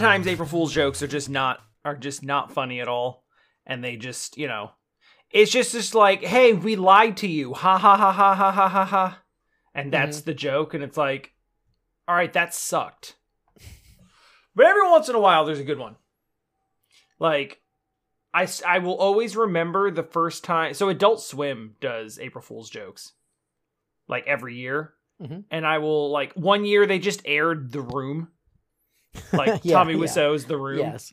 of times April Fool's jokes are just not are just not funny at all, and they just you know, it's just just like, hey, we lied to you, ha ha ha ha ha ha ha ha, and that's the joke, and it's like, all right, that sucked. But every once in a while, there's a good one. Like, I I will always remember the first time. So Adult Swim does April Fool's jokes, like every year, Mhm. and I will like one year they just aired The Room, like Yeah, Tommy yeah. Wiseau's The Room. Yes.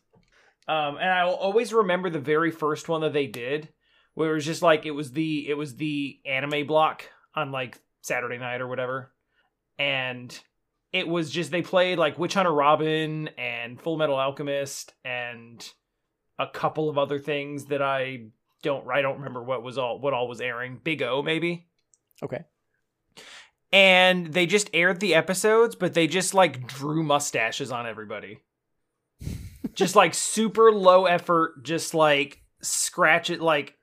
Um, and I will always remember the very first one that they did, where it was just like it was the it was the anime block on like Saturday night or whatever, and it was just they played like Witch Hunter Robin and Full Metal Alchemist and a couple of other things that I don't I don't remember what was all what all was airing. Big O maybe Okay. And they just aired the episodes, but they just like drew mustaches on everybody. just like super low effort, just like scratch it, like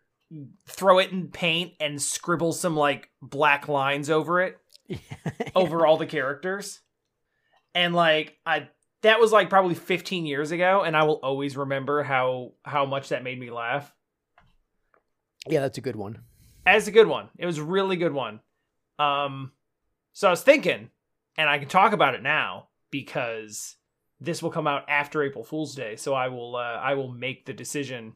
throw it in paint and scribble some like black lines over it, over all the characters. And like, I, that was like probably 15 years ago, and I will always remember how how much that made me laugh. Yeah, that's a good one. that's a good one. It was a really good one. Um so I was thinking, and I can talk about it now because this will come out after April Fool's Day, so I will uh, I will make the decision.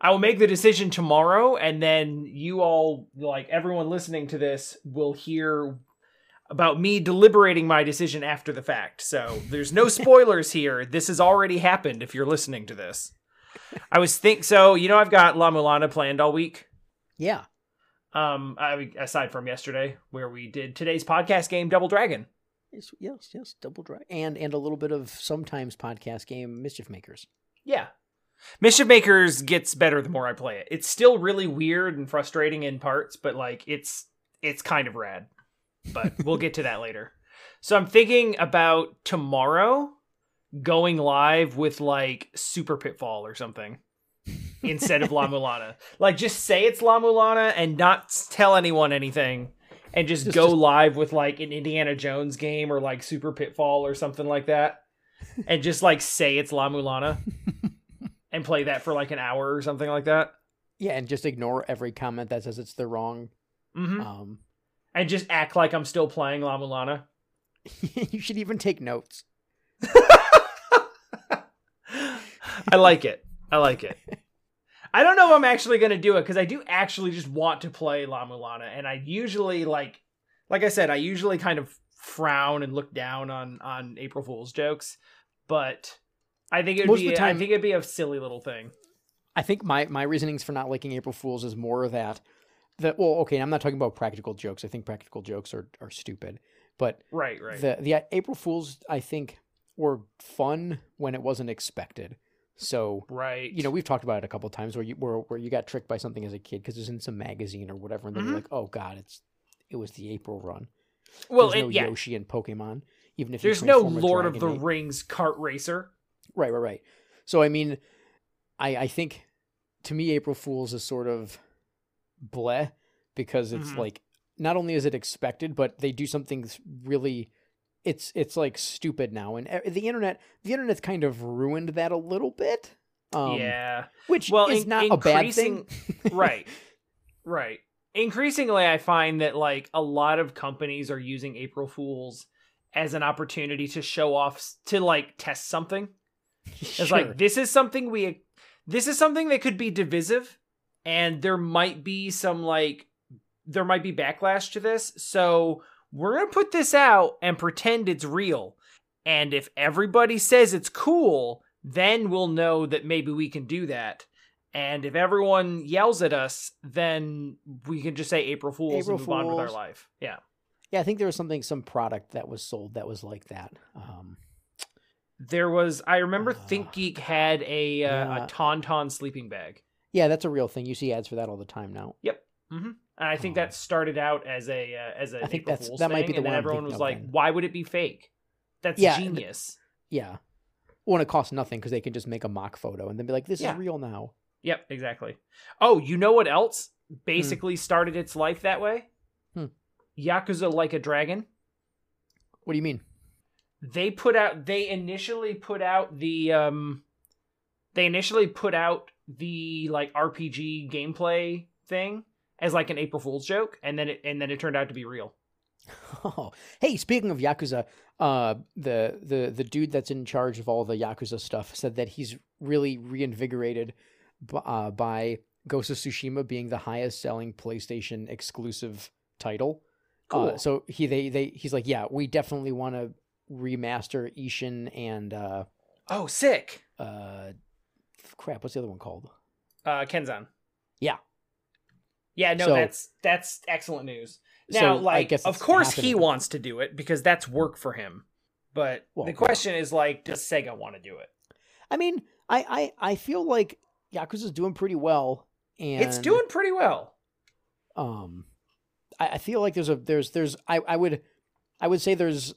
I will make the decision tomorrow and then you all like everyone listening to this will hear about me deliberating my decision after the fact. So there's no spoilers here. This has already happened if you're listening to this. I was think so, you know I've got La Mulana planned all week. Yeah. Um, I, aside from yesterday, where we did today's podcast game, Double Dragon. Yes, yes, yes. Double drag and and a little bit of sometimes podcast game Mischief Makers. Yeah, Mischief Makers gets better the more I play it. It's still really weird and frustrating in parts, but like it's it's kind of rad. But we'll get to that later. So I'm thinking about tomorrow going live with like Super Pitfall or something instead of La Mulana. Like just say it's La Mulana and not tell anyone anything and just, Just- go just- live with like an Indiana Jones game or like Super Pitfall or something like that. And just like say it's La Mulana and play that for like an hour or something like that. Yeah, and just ignore every comment that says it's the wrong. hmm Um, And just act like I'm still playing La Mulana. you should even take notes. I like it. I like it. I don't know if I'm actually going to do it because I do actually just want to play La Mulana, and I usually like, like I said, I usually kind of frown and look down on on April Fool's jokes, but I think it would Most of be the time- I think it'd be a silly little thing. I think my my reasonings for not liking April Fools is more of that that well, okay, I'm not talking about practical jokes. I think practical jokes are are stupid, but Right, right. the the April Fools I think were fun when it wasn't expected. So right. you know we've talked about it a couple times where you where, where you got tricked by something as a kid because it's in some magazine or whatever, and then Mhm. you're like, oh god, it's it was the April run. well, There's it, no yeah. Yoshi and Pokemon, even if There's no Lord of the. Rings kart racer. Right, right, right. So I mean, I I think to me April Fools is sort of bleh because it's Mhm. like not only is it expected, but they do something really. It's it's like stupid now, and e- the internet the internet's kind of ruined that a little bit. Um, yeah. which Well, is in- not a bad thing. right right increasingly i find that like a lot of companies are using april fools as an opportunity to show off to like test something it's Sure. like this is something we this is something that could be divisive and there might be some like there might be backlash to this so we're gonna put this out and pretend it's real and if everybody says it's cool then we'll know that maybe we can do that and if everyone yells at us then we can just say april fools April and move on with our life yeah yeah, I think there was something some product that was sold that was like that. Um, there was i remember thinkgeek had a uh, Yeah. a tauntaun sleeping bag yeah, that's a real thing. You see ads for that all the time now. Yep. Mm hmm And I think Oh. that started out as a uh, as a I think April that's- Fool's that might be the and one I'm everyone thinking was of like, then. "Why would it be fake? That's Yeah, genius." Yeah. Well, and it costs nothing because they can just make a mock photo and then be like, "This Yeah. is real now." Yep, exactly. Oh, you know what else basically started its life that way? Hmm. Yakuza Like a Dragon. What do you mean? they put out they initially put out the um they initially put out the like RPG gameplay thing as like an April Fool's joke and then it and then it turned out to be real. Oh, hey, speaking of Yakuza, uh, the the the dude that's in charge of all the Yakuza stuff said that he's really reinvigorated b- uh, by Ghost of Tsushima being the highest selling PlayStation exclusive title. Uh, Cool. so he they they he's like, yeah, we definitely want to remaster Ishin and uh Oh, sick. uh crap, what's the other one called? Uh Kenzan. Yeah. Yeah, no, So- that's that's excellent news. Now, I like, of course he wants to do it because that's work for him. But Well, the question is like, does Sega want to do it? I mean, I I I feel like Yakuza's doing pretty well and It's doing pretty well. um I, I feel like there's a there's there's I, I would I would say there's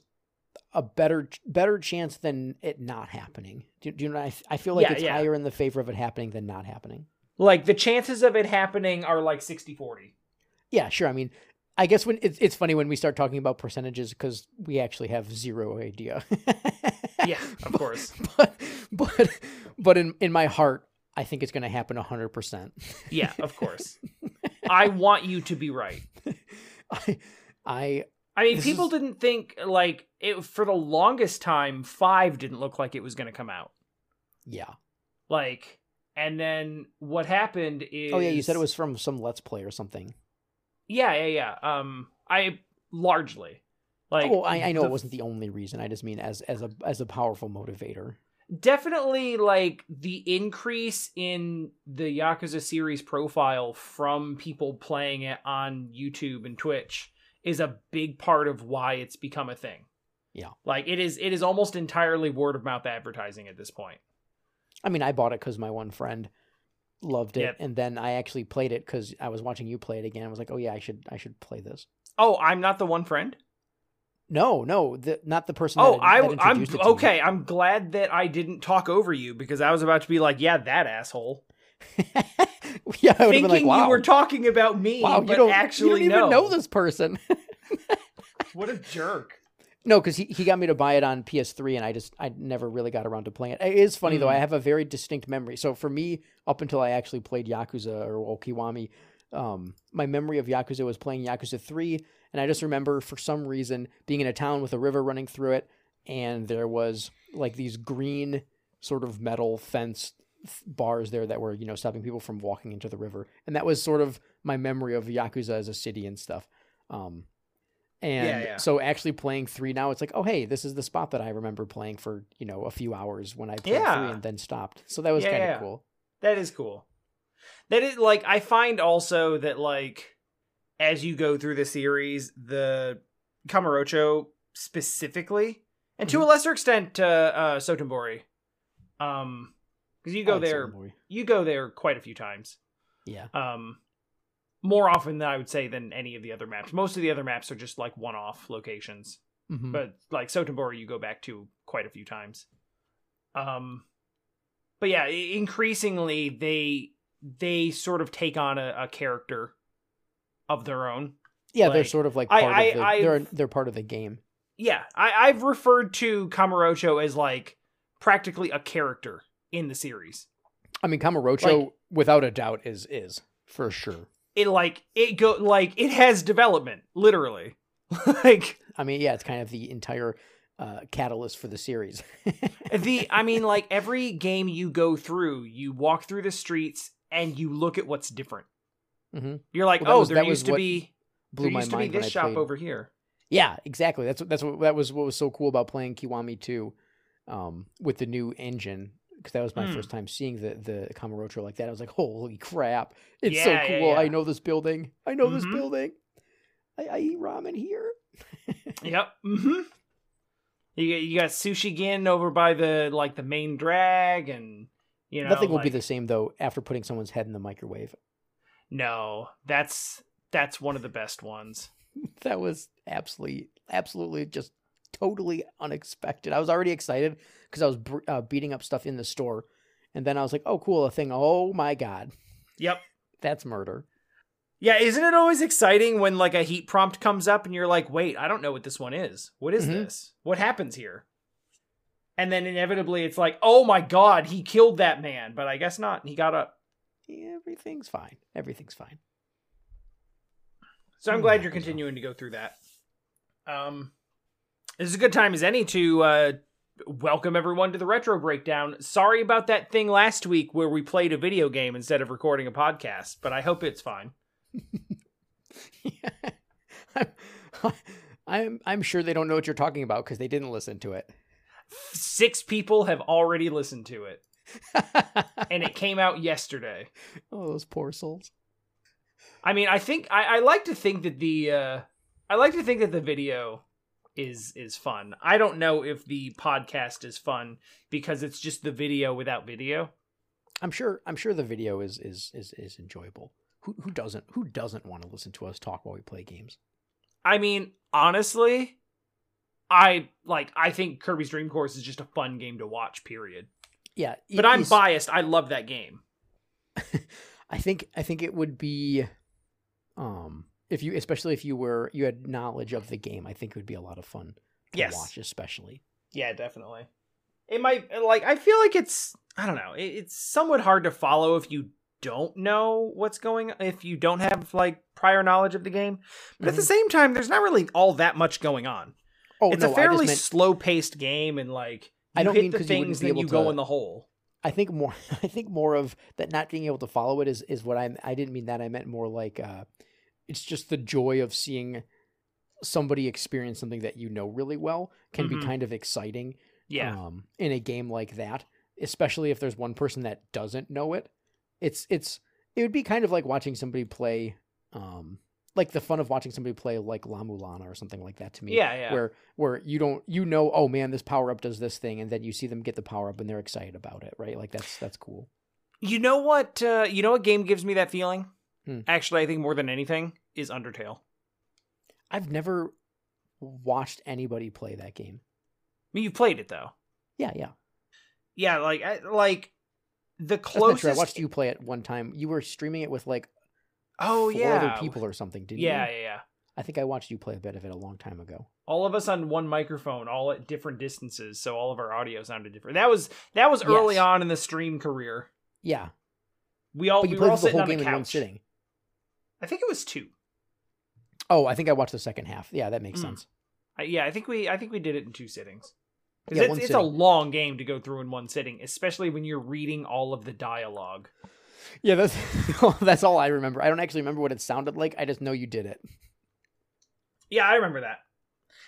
a better better chance than it not happening. Do, do you know? I, I feel like Yeah, it's yeah. higher in the favor of it happening than not happening. Like the chances of it happening are like 60-40. Yeah, sure. I mean, I guess when it's it's funny when we start talking about percentages because we actually have zero idea. Yeah, of course. but but but in in my heart, I think it's going to happen hundred percent. Yeah, of course. I want you to be right. I I I mean, people is- didn't think like it for the longest time 5 didn't look like it was going to come out. yeah. Like and then what happened is Oh yeah, you said it was from some Let's Play or something. Yeah, yeah, yeah. Um I largely like oh, I, I know the it wasn't the only reason. I just mean as as a as a powerful motivator. definitely like the increase in the Yakuza series profile from people playing it on YouTube and Twitch is a big part of why it's become a thing. Yeah. Like it is it is almost entirely word of mouth advertising at this point. I mean, I bought it because my one friend loved it, Yep. and then I actually played it because I was watching you play it again. I was like, oh yeah, I should I should play this. Oh, I'm not the one friend? No, no, the, not the person. Oh, that, I that I'm to me. okay. I'm glad that I didn't talk over you because I was about to be like, yeah, that asshole. yeah, I Thinking been like, wow, you were talking about me, wow, but you don't actually you don't even no. know this person. What a jerk. No, because he, he got me to buy it on PS3, and I just I never really got around to playing it. It is funny though. Mm. I have a very distinct memory. So for me, up until I actually played Yakuza or Okiwami, um, my memory of Yakuza was playing Yakuza three, and I just remember for some reason being in a town with a river running through it, and there was like these green sort of metal fence bars there that were you know stopping people from walking into the river, and that was sort of my memory of Yakuza as a city and stuff. Um, and Yeah, yeah. so actually playing three now, it's like, oh hey, this is the spot that I remember playing for you know a few hours when I played Yeah. three and then stopped. So that was kind of yeah. cool. That is cool. That is like I find also that like as you go through the series, the Kamurocho specifically, and to a lesser extent, uh, uh, Sotenbori, um, because you go like there, Boy. you go there quite a few times. Yeah. Um, more often than I would say than any of the other maps. Most of the other maps are just like one-off locations. Mhm. but like Sotenbori you go back to quite a few times. Um but yeah, increasingly they they sort of take on a, a character of their own. Yeah, they're sort of like I- part I- of the, I've- they're they're part of the game. Yeah, I, I've referred to Kamurocho as like practically a character in the series. I mean, Kamurocho, Like- without a doubt, is is for sure. It like it go like it has development, literally. like I mean, yeah, it's kind of the entire uh, catalyst for the series. the I mean like every game you go through, you walk through the streets and you look at what's different. mm-hmm. You're like, Well, oh, was- there used to be Blew there my used to be this shop played. over here. Yeah, exactly. That's that's what that was what was so cool about playing Kiwami 2 um, with the new engine because that was my Hmm. first time seeing the the Kamurocho like that. I was like, holy crap! It's so Yeah, yeah, cool. yeah. I know this building. I know this Mhm. building. I, I eat ramen here. Yep. Mm-hmm. You got, you got sushi gin over by the like the main drag, and you know Nothing will be the same though after putting someone's head in the microwave. No, that's that's one of the best ones. That was absolutely, absolutely just totally unexpected. I was already excited because I was br- uh, beating up stuff in the store, and then I was like, "Oh, cool! A thing! Oh my god, Yep. that's murder!" Yeah, isn't it always exciting when like a heat prompt comes up and you're like, wait, I don't know what this one is. What is Mhm. this? What happens here? And then inevitably it's like, oh my god, he killed that man. But I guess not. He got up. Everything's fine. Everything's fine. So I'm glad you're continuing to go through that. Um, this is a good time as any to uh, welcome everyone to the retro breakdown. Sorry about that thing last week where we played a video game instead of recording a podcast, but I hope it's fine. I'm, I'm I'm sure they don't know what you're talking about because they didn't listen to it. Six people have already listened to it, and it came out yesterday. oh, those poor souls. I mean, I think I, I like to think that the uh, I like to think that the video is is fun. I don't know if the podcast is fun because it's just the video without video. I'm sure I'm sure the video is is is, is enjoyable. Who who doesn't who doesn't want to listen to us talk while we play games? I mean, honestly, I like I think Kirby's Dream Course is just a fun game to watch, period. Yeah, But I'm biased. I love that game. I think I think it would be um if you especially if you were you had knowledge of the game, I think it would be a lot of fun to Yes. watch especially. Yeah, definitely. It might like I feel like it's I don't know. It, it's somewhat hard to follow if you don't know what's going if you don't have like prior knowledge of the game. But at the Mhm. same time, there's not really all that much going on. Oh it's no, a fairly meant slow-paced game and like you I don't hit mean the 'cause you wouldn't things then able you go to- in the hole. I think more I think more of that not being able to follow it is is what I I didn't mean that I meant more like uh it's just the joy of seeing somebody experience something that you know really well can Mhm. be kind of exciting Yeah. um in a game like that especially if there's one person that doesn't know it it's it's it would be kind of like watching somebody play um like the fun of watching somebody play like La Mulana or something like that to me yeah, yeah. where where you don't you know oh man this power up does this thing and then you see them get the power up and they're excited about it right like that's that's cool You know what? Uh, you know what game gives me that feeling? Hmm. Actually, I think more than anything is Undertale. i've never watched anybody play that game I mean, you've played it though. yeah yeah Yeah, like I, like the closest. i watched you play it one time you were streaming it with like Oh four yeah, other people or something didn't Yeah, you yeah, yeah. i think i watched you play a bit of it a long time ago All of us on one microphone, all at different distances, so all of our audio sounded different. That was that was early Yes. on in the stream career. yeah We all but you we were all played the sitting whole on the game in one couch. sitting I think it was two. oh i think i watched the second half yeah that makes Mm. sense I, yeah, I think we I think we did it in two sittings. Yeah, it's, it's a long game to go through in one sitting, especially when you're reading all of the dialogue. yeah that's that's all i remember i don't actually remember what it sounded like i just know you did it Yeah, I remember that.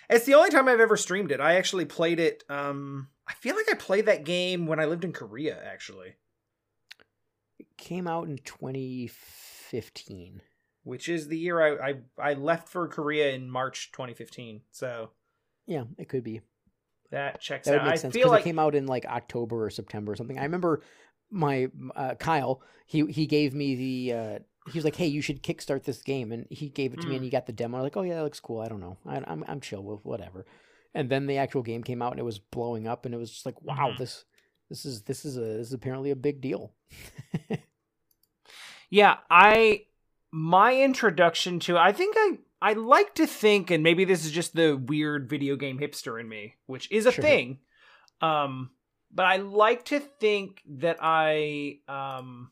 It's the only time I've ever streamed it. I actually played it. Um, I feel like I played that game when I lived in Korea. Actually, it came out in 2015 which is the year I I, I left for Korea in March 2015. So yeah it could be that checks That would out. make I sense feel because like it came out in like October or September or something. I remember my uh, Kyle. He he gave me the. Uh, he was like, "Hey, you should kickstart this game," and he gave it to me, Mm. and he got the demo. I was like, "Oh yeah, that looks cool." I don't know. I, I'm I'm chill with whatever. And then the actual game came out, and it was blowing up, and it was just like, "Wow, Mhm. this this is this is a this is apparently a big deal." Yeah, I my introduction to I think I I like to think and maybe this is just the weird video game hipster in me, which is a Sure. thing. Um but I like to think that I um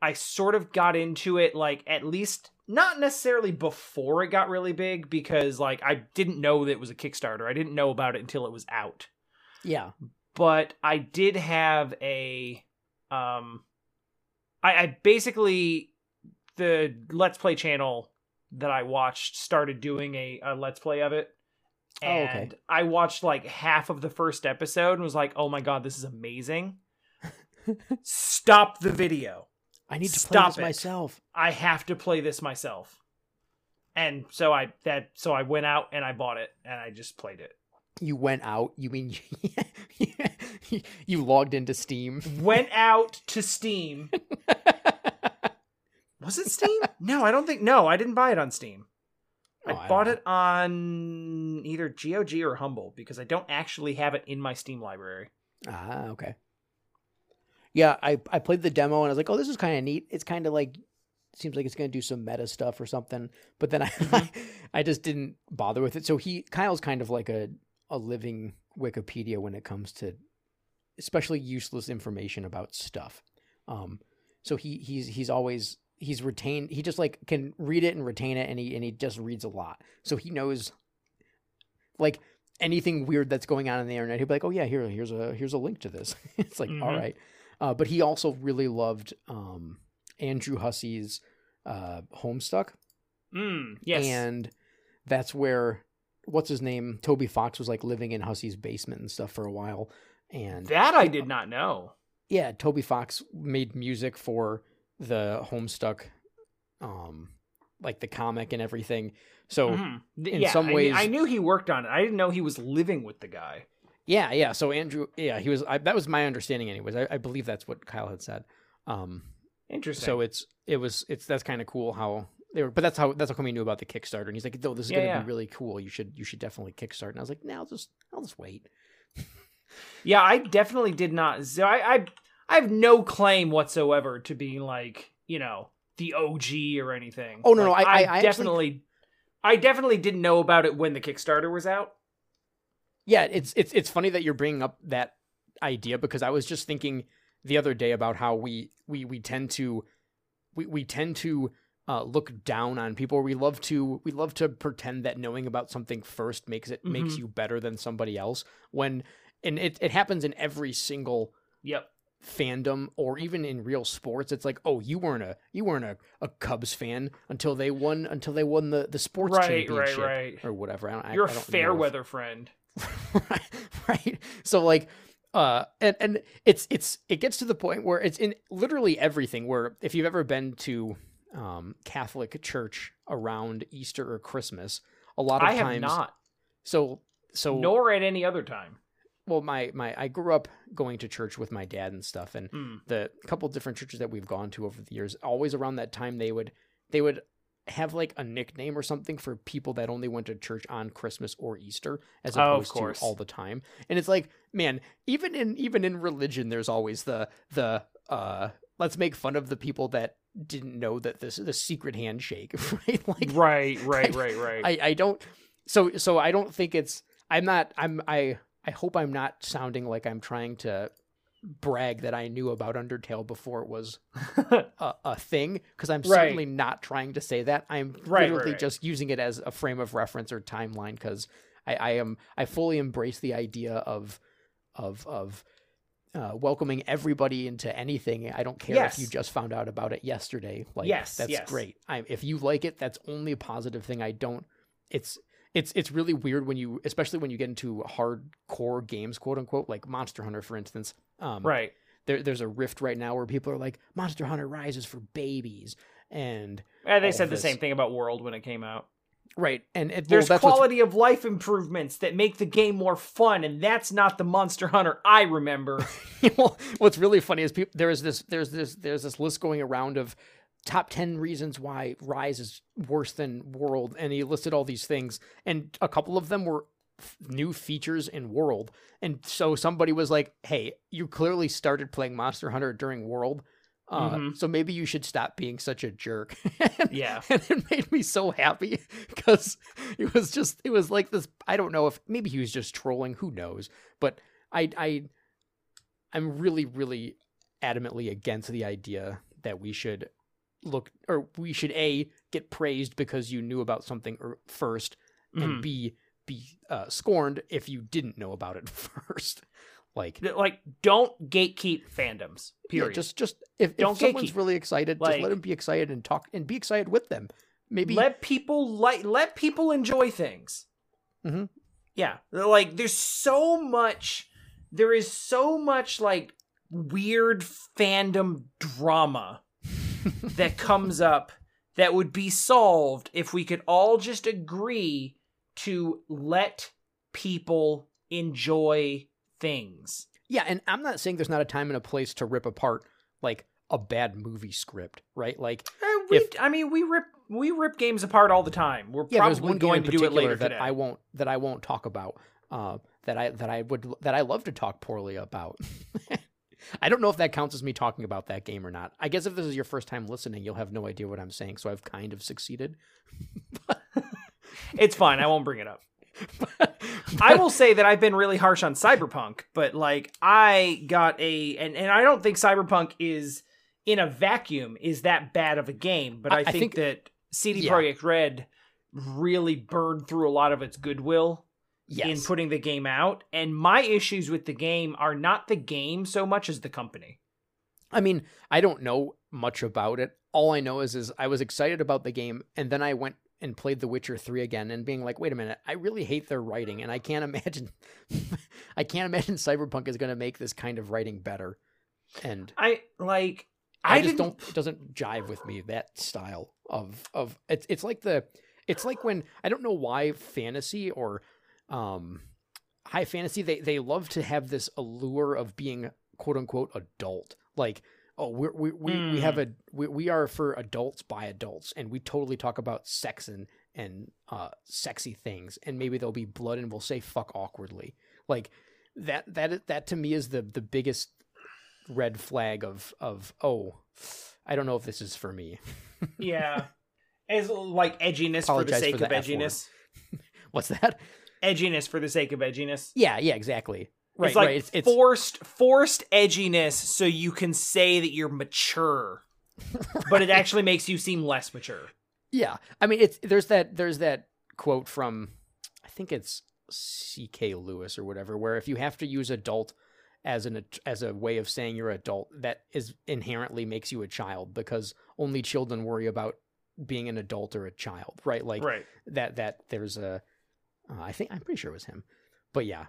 I sort of got into it like at least not necessarily before it got really big because like I didn't know that it was a Kickstarter. I didn't know about it until it was out yeah, but I did have a um I, I basically the Let's Play channel that I watched started doing a, a Let's Play of it. Oh, And okay. I watched like half of the first episode and was like, oh my god, this is amazing. Stop the video. I need to Stop play this it. myself. I have to play this myself. And so I that so I went out and I bought it and I just played it. You went out. You mean you logged into Steam? Went out to Steam Was it Steam? no, I don't think. No, I didn't buy it on Steam. Oh, I don't bought know. it on either GOG or Humble because I don't actually have it in my Steam library. Ah, okay. Yeah, I I played the demo and I was like, oh, this is kind of neat. It's kind of like seems like it's going to do some meta stuff or something. But then I Mhm. I just didn't bother with it. So he Kyle's kind of like a a living Wikipedia when it comes to especially useless information about stuff. Um, so he he's he's always he's retained he just like can read it and retain it and he and he just reads a lot. So he knows like anything weird that's going on in the internet. He'll be like, "Oh yeah, here here's a here's a link to this." it's like, Mhm. "All right." Uh, but he also really loved um, Andrew Hussie's uh, Homestuck Mm, yes. and that's where what's his name toby fox was like living in hussie's basement and stuff for a while and that I did not know. yeah toby fox made music for the homestuck um like the comic and everything so Mhm. In yeah, some I ways- I, knew he worked on it. I didn't know he was living with the guy. yeah yeah so andrew yeah he was I, that was my understanding anyways I, I believe that's what kyle had said um Interesting. so it's it was it's that's kind of cool how they were but that's how that's how come he knew about the kickstarter and he's like no this is Yeah, gonna yeah. be really cool you should you should definitely kickstart and i was like no i'll just i'll just wait Yeah, I definitely did not. So I, I, I have no claim whatsoever to being like you know the OG or anything. Oh, no, no, Like, I- I- I actually- definitely, I definitely didn't know about it when the Kickstarter was out. Yeah, it's it's it's funny that you're bringing up that idea because I was just thinking the other day about how we we we tend to we we tend to uh, look down on people. We love to we love to pretend that knowing about something first makes it makes Mhm. you better than somebody else. When and it it happens in every single Yep. Fandom or even in real sports it's like oh you weren't a you weren't a, a cubs fan until they won until they won the the sports Right, right, championship right. or whatever I don't, I- You're I a don't fair know if- weather friend. right, right so like uh and and it's it's it gets to the point where it's in literally everything where if you've ever been to um catholic church around easter or christmas a lot of I have times not, so so nor at any other time. Well my my i grew up going to church with my dad and stuff and Mm. the couple different churches that we've gone to over the years always around that time they would they would have like a nickname or something for people that only went to church on christmas or easter as Oh, opposed course. to all the time and it's like man even in even in religion there's always the the uh let's make fun of the people that didn't know that this is the secret handshake right like Right, right, I- right, right. I, I don't so so I don't think it's I'm not I'm I I hope I'm not sounding like I'm trying to brag that I knew about Undertale before it was a, a thing because I'm Right. certainly not trying to say that. I'm Right, literally right. just using it as a frame of reference or timeline because I, I am I fully embrace the idea of of of uh, welcoming everybody into anything. I don't care Yes. if you just found out about it yesterday. Like Yes, that's yes. great. I, if you like it, that's only a positive thing. I don't. It's it's it's really weird when you, especially when you get into hardcore games, quote unquote, like Monster Hunter, for instance. Um, right. There, there's a rift right now where people are like, Monster Hunter Rise is for babies, and Yeah, they said the same thing about World when it came out. right, and it, well, There's what's- quality of life improvements that make the game more fun, and that's not the Monster Hunter I remember. well, what's really funny is people there is this there's this there's this list going around of top 10 reasons why rise is worse than world and he listed all these things and a couple of them were f- new features in world and so somebody was like hey you clearly started playing monster hunter during world uh, Mhm. so maybe you should stop being such a jerk and, Yeah. and it made me so happy because it was just it was like this i don't know if maybe he was just trolling who knows but i i i'm really really adamantly against the idea that we should look or we should a get praised because you knew about something er, 1st Mhm. and b be uh, scorned if you didn't know about it first like Like, don't gatekeep fandoms. yeah, Period. just just if, Don't if someone's gatekeep. really excited just let them be excited and talk and be excited with them maybe let people like let people enjoy things. Mhm. Yeah, like there's so much. There is so much like weird fandom drama that comes up that would be solved if we could all just agree to let people enjoy things. Yeah, and I'm not saying there's not a time and a place to rip apart like a bad movie script, right? Like, Eh, we, If- I mean, we rip we rip games apart all the time. We're yeah, probably one going to do it later that today. I won't that I won't talk about. Uh, that I that I would that I love to talk poorly about. I don't know if that counts as me talking about that game or not. I guess if this is your first time listening, you'll have no idea what I'm saying. So I've kind of succeeded. It's fine. I won't bring it up. I will say that I've been really harsh on Cyberpunk, but like I got a and, and I don't think Cyberpunk is in a vacuum is that bad of a game, but I, I- I think, think- that CD yeah. Projekt Red really burned through a lot of its goodwill yes. in putting the game out. And my issues with the game are not the game so much as the company. I mean, I don't know much about it. All I know is is I was excited about the game and then I went and played The Witcher 3 again and being like, "Wait a minute, I really hate their writing and I can't imagine I can't imagine Cyberpunk is going to make this kind of writing better." And I like I, I, just didn't- don't it doesn't jive with me that style of of it's it's like the it's like when I don't know why fantasy or um high fantasy they they love to have this allure of being quote unquote adult like oh we're, we we we have a we, we are for adults by adults and we totally talk about sex and and uh sexy things and maybe there'll be blood and we'll say fuck awkwardly like that that that to me is the the biggest red flag of of oh I don't know if this is for me. yeah. As like edginess for the sake for of edginess. What's that? Edginess for the sake of edginess. Yeah, yeah, exactly. Right, it's like right. It's, it's forced forced edginess so you can say that you're mature. But it actually makes you seem less mature. yeah. I mean, it's there's that there's that quote from I think it's C.K. Lewis or whatever, where if you have to use adult as an as a way of saying you're adult, that is inherently makes you a child because only children worry about being an adult or a child, right? Like right. that that there's a uh, I think I'm pretty sure it was him, but yeah.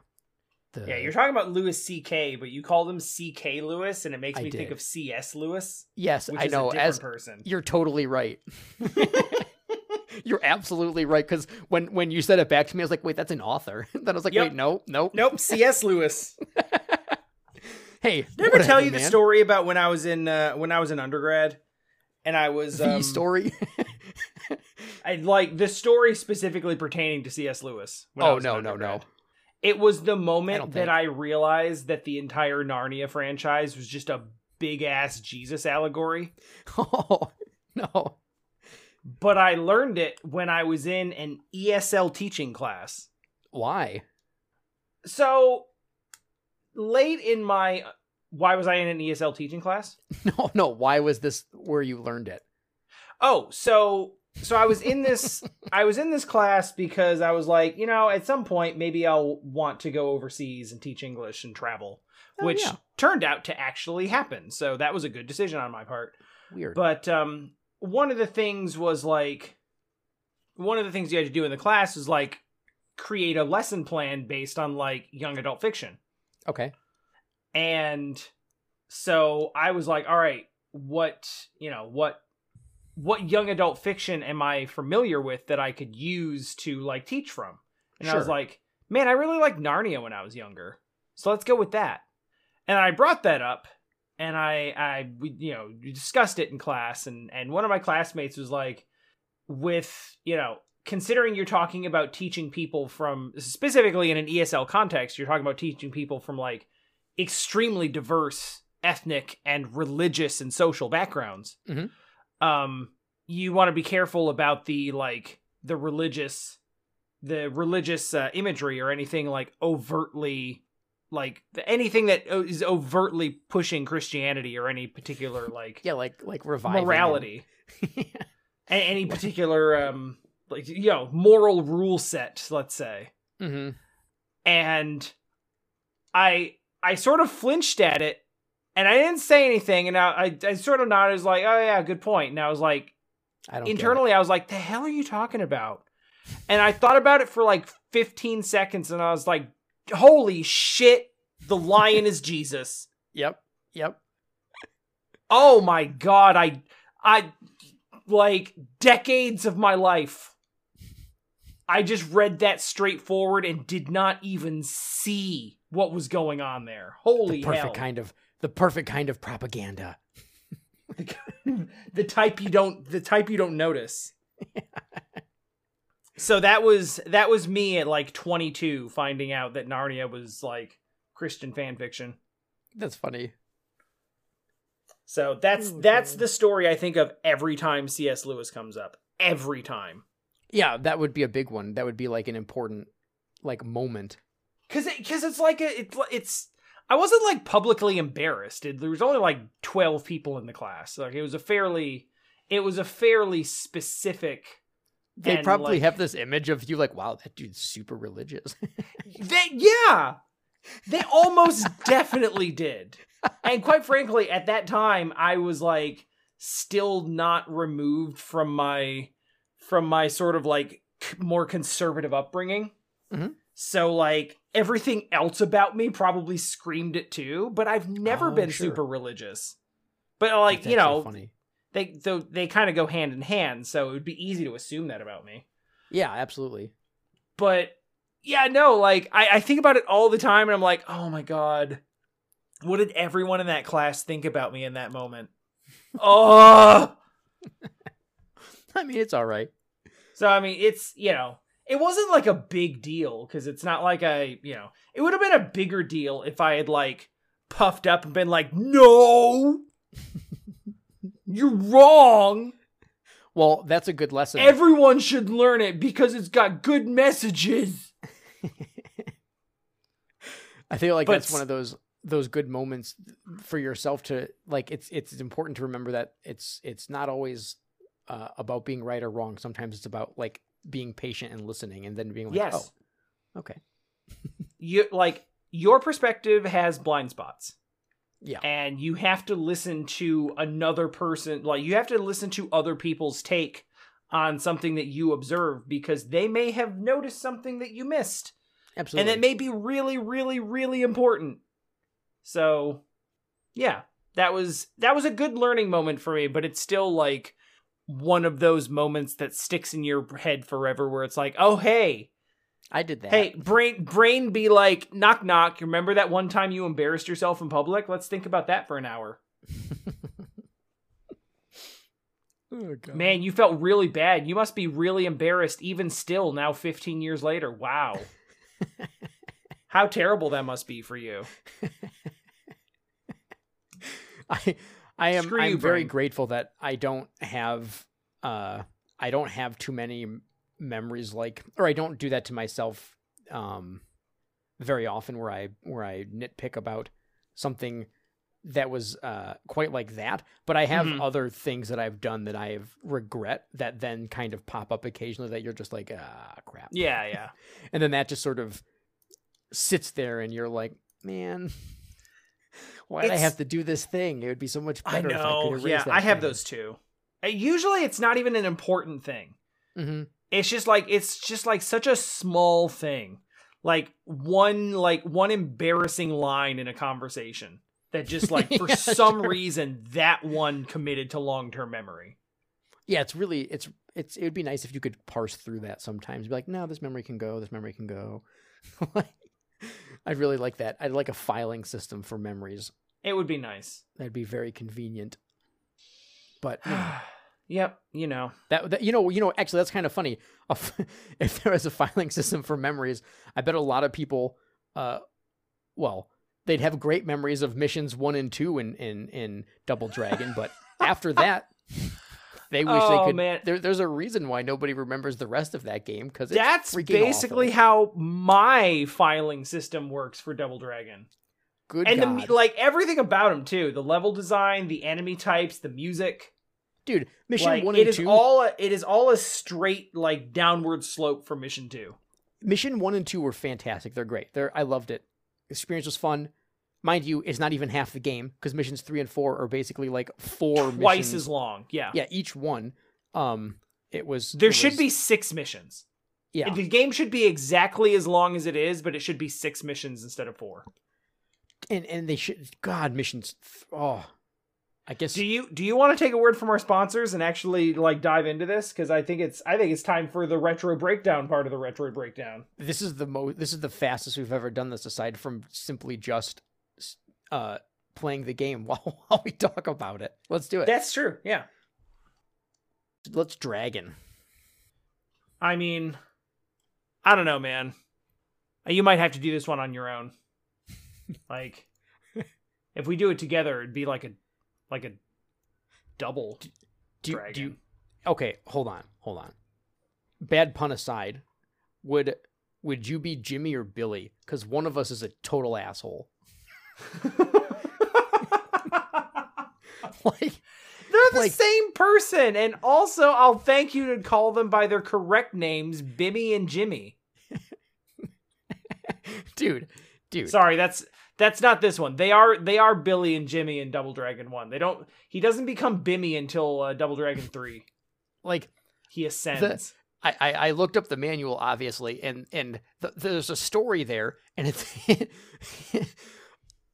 The, Yeah, you're talking about Lewis C.K., but you called him C.K. Lewis, and it makes I me think of C.S. Lewis, yes, I know. a different As person. You're totally right. You're absolutely right because when when you said it back to me, I was like, "Wait, that's an author." then I was like, Yep. "Wait, no, no, Nope, C.S. Lewis. Hey, Did I ever tell you the story about when I was in uh, when I was in undergrad, and I was The um, story. I like the story specifically pertaining to C.S. Lewis. oh no, no, no. It was the moment don't that think. I realized that the entire Narnia franchise was just a big ass Jesus allegory. Oh no. But I learned it when I was in an ESL teaching class. Why? So late in my why was I in an ESL teaching class? No, no. Why was this where you learned it? Oh, so so I was in this I was in this class because I was like, you know, at some point maybe I'll want to go overseas and teach English and travel, Oh, which yeah. turned out to actually happen. So that was a good decision on my part. Weird. But um one of the things was like one of the things you had to do in the class was like create a lesson plan based on like young adult fiction. okay. And so I was like, all right, what, you know, what what young adult fiction am I familiar with that I could use to like teach from? And I was like, man, I really liked Narnia when I was younger. So let's go with that. And I brought that up and I I we you know, discussed it in class and and one of my classmates was like with, you know, considering you're talking about teaching people from specifically in an ESL context, you're talking about teaching people from like extremely diverse ethnic and religious and social backgrounds. Mhm. Um, you want to be careful about the like the religious, the religious uh, imagery or anything like overtly, like anything that is overtly pushing Christianity or any particular like Yeah, like like reviving morality, A- any particular um like you know moral rule set, let's say. Mhm. and I I sort of flinched at it, and I didn't say anything, and I I, I sort of nodded, as like, oh yeah, good point. And I was like, I don't internally, I was like, the hell are you talking about? And I thought about it for like 15 seconds, and I was like, holy shit, the lion is Jesus. Yep. Yep. Oh my god, I I like decades of my life. I just read that straightforward and did not even see what was going on there. Holy The perfect hell. kind of the perfect kind of propaganda. the type you don't the type you don't notice. so that was that was me at like 22 finding out that Narnia was like Christian fan fiction. That's funny. So that's Oh, that's God. the story I think of every time C.S. Lewis comes up. Every time. Yeah, that would be a big one. That would be like an important like moment. Cause it, cause it's like a, it's, it's, I wasn't like publicly embarrassed. It, there was only like 12 people in the class. Like it was a fairly, it was a fairly specific. They probably like- have this image of you like, wow, that dude's super religious. They, yeah, they almost definitely did. And quite frankly, at that time, I was like still not removed from my from my sort of like more conservative upbringing. Mhm. So like everything else about me probably screamed it too. But I've never Oh, been sure. super religious. But like you know, funny. they they, they kind of go hand in hand. So it would be easy to assume that about me. Yeah, absolutely. but yeah no like I, I think about it all the time and i'm like oh my god what did everyone in that class think about me in that moment oh I mean, it's all right. so i mean it's you know it wasn't like a big deal because it's not like i you know it would have been a bigger deal if i had like puffed up and been like no you're wrong Well, that's a good lesson. everyone should learn it because it's got good messages I feel like But that's one of those those good moments for yourself to like. It's it's important to remember that it's it's not always uh, about being right or wrong. Sometimes it's about like being patient and listening, and then being like, yes. Oh, okay, you like your perspective has blind spots. Yeah, and you have to listen to another person like you have to listen to other people's take on something that you observe because they may have noticed something that you missed. Absolutely. and it may be really really really important. So yeah that was that was a good learning moment for me but it's still like one of those moments that sticks in your head forever where it's like oh hey I did that. Hey, brain brain be like, knock knock. You remember that one time you embarrassed yourself in public? Let's think about that for an hour. oh, God. Man, you felt really bad. You must be really embarrassed even still now 15 years later. Wow. How terrible that must be for you. I I am I'm very grateful that I don't have uh I don't have too many memories like or I don't do that to myself um very often where I where I nitpick about something that was uh quite like that but I have Mhm. other things that I've done that I have regret that then kind of pop up occasionally that you're just like ah crap Yeah, yeah. and then that just sort of sits there and you're like man why did i have to do this thing it would be so much I better if i know. could erase Yeah, that I have thing. those too. Uh, Usually it's not even an important thing. Mhm. it's just like it's just like such a small thing like one like one embarrassing line in a conversation that just like for Yeah, some sure. reason that one committed to long-term memory yeah it's really it's it's it would be nice if you could parse through that sometimes be like no this memory can go this memory can go Like, i'd really like that. I'd like a filing system for memories. It would be nice. That'd be very convenient. But you know, yep you know. That, that you know you know actually that's kind of funny. If there was a filing system for memories, I bet a lot of people, uh, well, they'd have great memories of missions one and two in in in Double Dragon, but after that, they wish Oh, they could. man. There, there's a reason why nobody remembers the rest of that game because that's basically awful. how my filing system works for double dragon good. and God. the like everything about him too the level design the enemy types the music dude, mission like one it and is two. all a, it is all a straight like downward slope for mission two Mission one and two were fantastic. They're great. They're I loved it. Experience was fun. Mind you, it's not even half the game because missions three and four are basically like four twice missions. as long yeah Yeah, each one. Um, it was There it should was- be six missions. yeah. The game should be exactly as long as it is, but it should be six missions instead of four. and and they should God missions. Oh, I guess Do you do you want to take a word from our sponsors and actually like dive into this? Because I think it's I think it's time for the retro breakdown part of the retro breakdown. this is the most. This is the fastest we've ever done this. Aside from simply just uh playing the game while while we talk about it. Let's do it. That's true. Yeah. Let's dragon. I mean, I don't know, man. You might have to do this one on your own. like, if we do it together, it'd be like a like a double Do, dragon. do you, okay, hold on, hold on. Bad pun aside, would would you be Jimmy or Billy? Because one of us is a total asshole. like, They're the Like- same person, and also I'll thank you to call them by their correct names, Bimmy and Jimmy. dude, dude. Sorry, that's that's not this one. They are they are Billy and Jimmy in Double Dragon One. They don't. He doesn't become Bimmy until uh, Double Dragon Three. Like, He ascends. I, I, I looked up the manual, obviously, and and th- there's a story there, and it's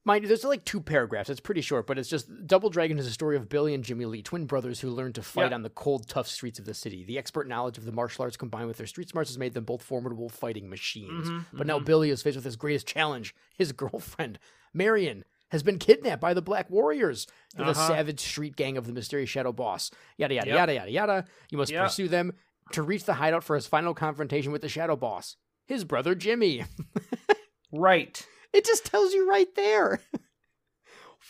mind you, there's like two paragraphs. It's pretty short, but it's just Double Dragon is a story of Billy and Jimmy Lee, twin brothers who learned to fight Yeah. on the cold, tough streets of the city. The expert knowledge of the martial arts combined with their street smarts has made them both formidable fighting machines. Mhm, But now mhm. Billy is faced with his greatest challenge. His girlfriend, Marion, has been kidnapped by the Black Warriors, the Uh-huh. savage street gang of the mysterious Shadow Boss. Yada yada Yep. yada yada yada. You must Yep. pursue them to reach the hideout for his final confrontation with the Shadow Boss, his brother Jimmy. right. It just tells you right there.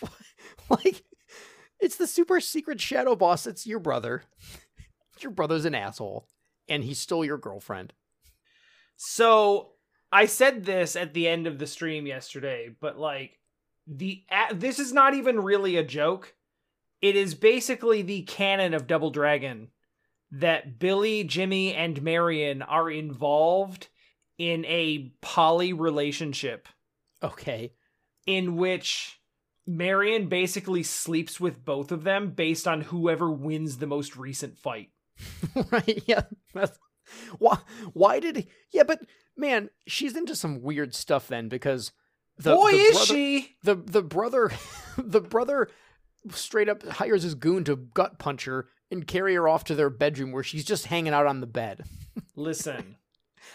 like, it's the super secret Shadow Boss. It's your brother. Your brother's an asshole, and he stole your girlfriend. So I said this at the end of the stream yesterday, but like the this is not even really a joke. It is basically the canon of Double Dragon that Billy, Jimmy, and Marion are involved in a poly relationship Okay. in which Marion basically sleeps with both of them based on whoever wins the most recent fight. right? Yeah. That's, why? Why did? He, yeah, but man, she's into some weird stuff then because the Boy, the is brother, she! the the brother the brother straight up hires his goon to gut punch her and carry her off to their bedroom where she's just hanging out on the bed. Listen.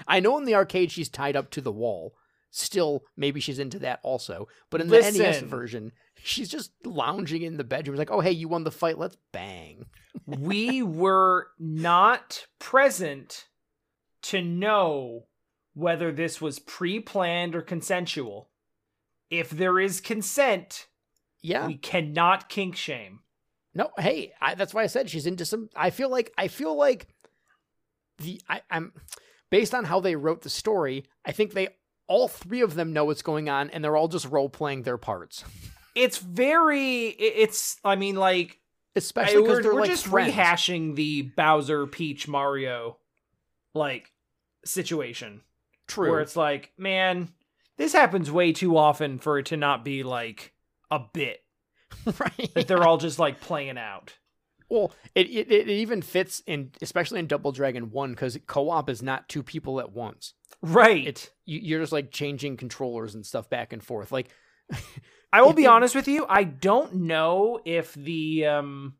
I know in the arcade she's tied up to the wall. Still, maybe she's into that also. But in the NES version, she's just lounging in the bedroom. It's like, oh hey, you won the fight. Let's bang. we were not present to know whether this was pre-planned or consensual. If there is consent, Yeah. we cannot kink shame. No, hey, I, that's why I said she's into some. I feel like I feel like the I, I'm based on how they wrote the story. I think they all three of them know what's going on, and they're all just role playing their parts. It's very it's I mean like Especially because we're, they're we're like just friends. rehashing the Bowser Peach Mario like situation True. where it's like, man, this happens way too often for it to not be like a bit right. that they're all just like playing out. Well, it, it it even fits in, especially in Double Dragon One, because co-op is not two people at once. Right. It's you, you're just like changing controllers and stuff back and forth. Like, I will be honest with you. I don't know if the um,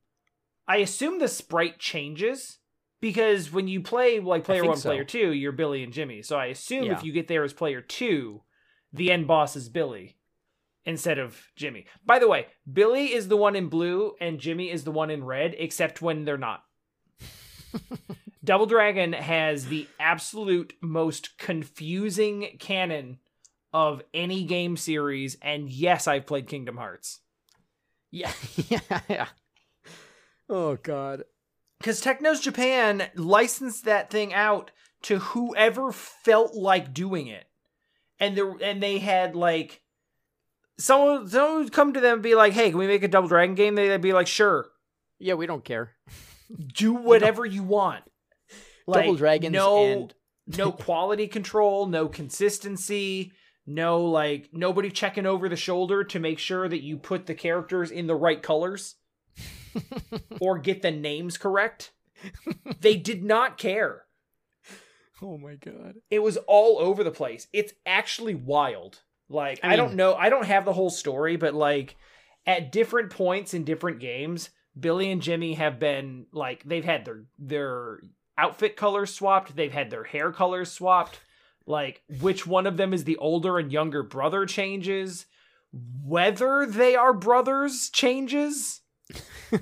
I assume the sprite changes because when you play like player one, so. player two, you're Billy and Jimmy. So I assume Yeah. if you get there as player two, the end boss is Billy instead of Jimmy. By the way, Billy is the one in blue and Jimmy is the one in red, except when they're not. Double Dragon has the absolute most confusing canon of any game series, and yes, I've played Kingdom Hearts. yeah, yeah, yeah. Oh God. Because Technos Japan licensed that thing out to whoever felt like doing it. And there and they had like someone someone would come to them and be like, hey, can we make a Double Dragon game? They'd be like, sure. Yeah, we don't care. Do whatever you want. Double Dragons no and no quality control, no consistency, no like nobody checking over the shoulder to make sure that you put the characters in the right colors or get the names correct. they did not care. oh my God. It was all over the place. It's actually wild. Like I I, don't know, I don't have the whole story, but like at different points in different games, Billy and Jimmy have been like they've had their their outfit colors swapped, they've had their hair colors swapped. Like which one of them is the older and younger brother changes. Whether they are brothers changes.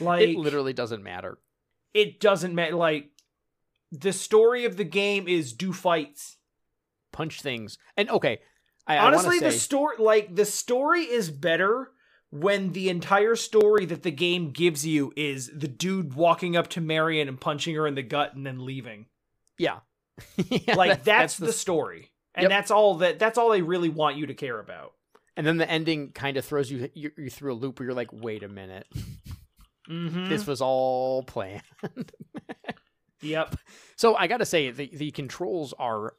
Like it literally doesn't matter. it doesn't matter. Like the story of the game is do fights. Punch things. And okay, I, Honestly, I the story like the story is better when the entire story that the game gives you is the dude walking up to Marion and punching her in the gut and then leaving. yeah, Yeah, like that's, the, story. And Yep. that's all that that's all they really want you to care about. and then the ending kind of throws you, you you through a loop where you're like, wait a minute, Mm-hmm. this was all planned. yep. So I gotta say, the the controls are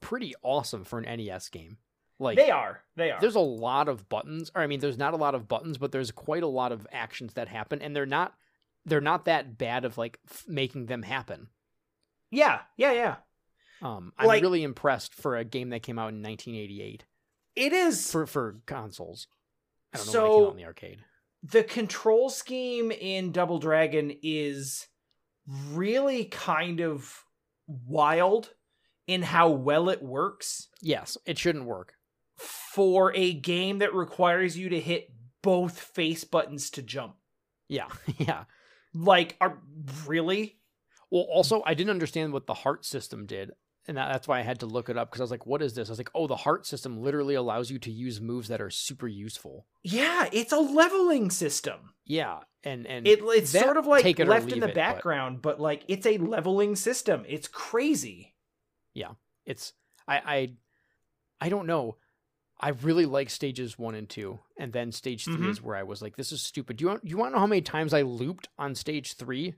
pretty awesome for an NES game. Like They are. They are. there's a lot of buttons, or I mean, there's not a lot of buttons, but there's quite a lot of actions that happen, and they're not they're not that bad of like f- making them happen. Yeah. Yeah, yeah. Um, I'm Like- really impressed for a game that came out in 1988 It is for for consoles. I don't know when it So- came out in the arcade. the control scheme in Double Dragon is really kind of wild in how well it works Yes, it shouldn't work. For a game that requires you to hit both face buttons to jump. Yeah, yeah. Like, are really? Well, also, I didn't understand what the heart system did, and that, that's why I had to look it up because I was like, "What is this?" I was like, "Oh, the heart system literally allows you to use moves that are super useful." Yeah, it's a leveling system. Yeah, and and It, it's sort of like it left in the it, but background, but like it's a leveling system. It's crazy. Yeah. It's I I I don't know. I really like stages one and two, and then stage 3 Mhm. is where I was like, "This is stupid." Do you want you want to know how many times I looped on stage three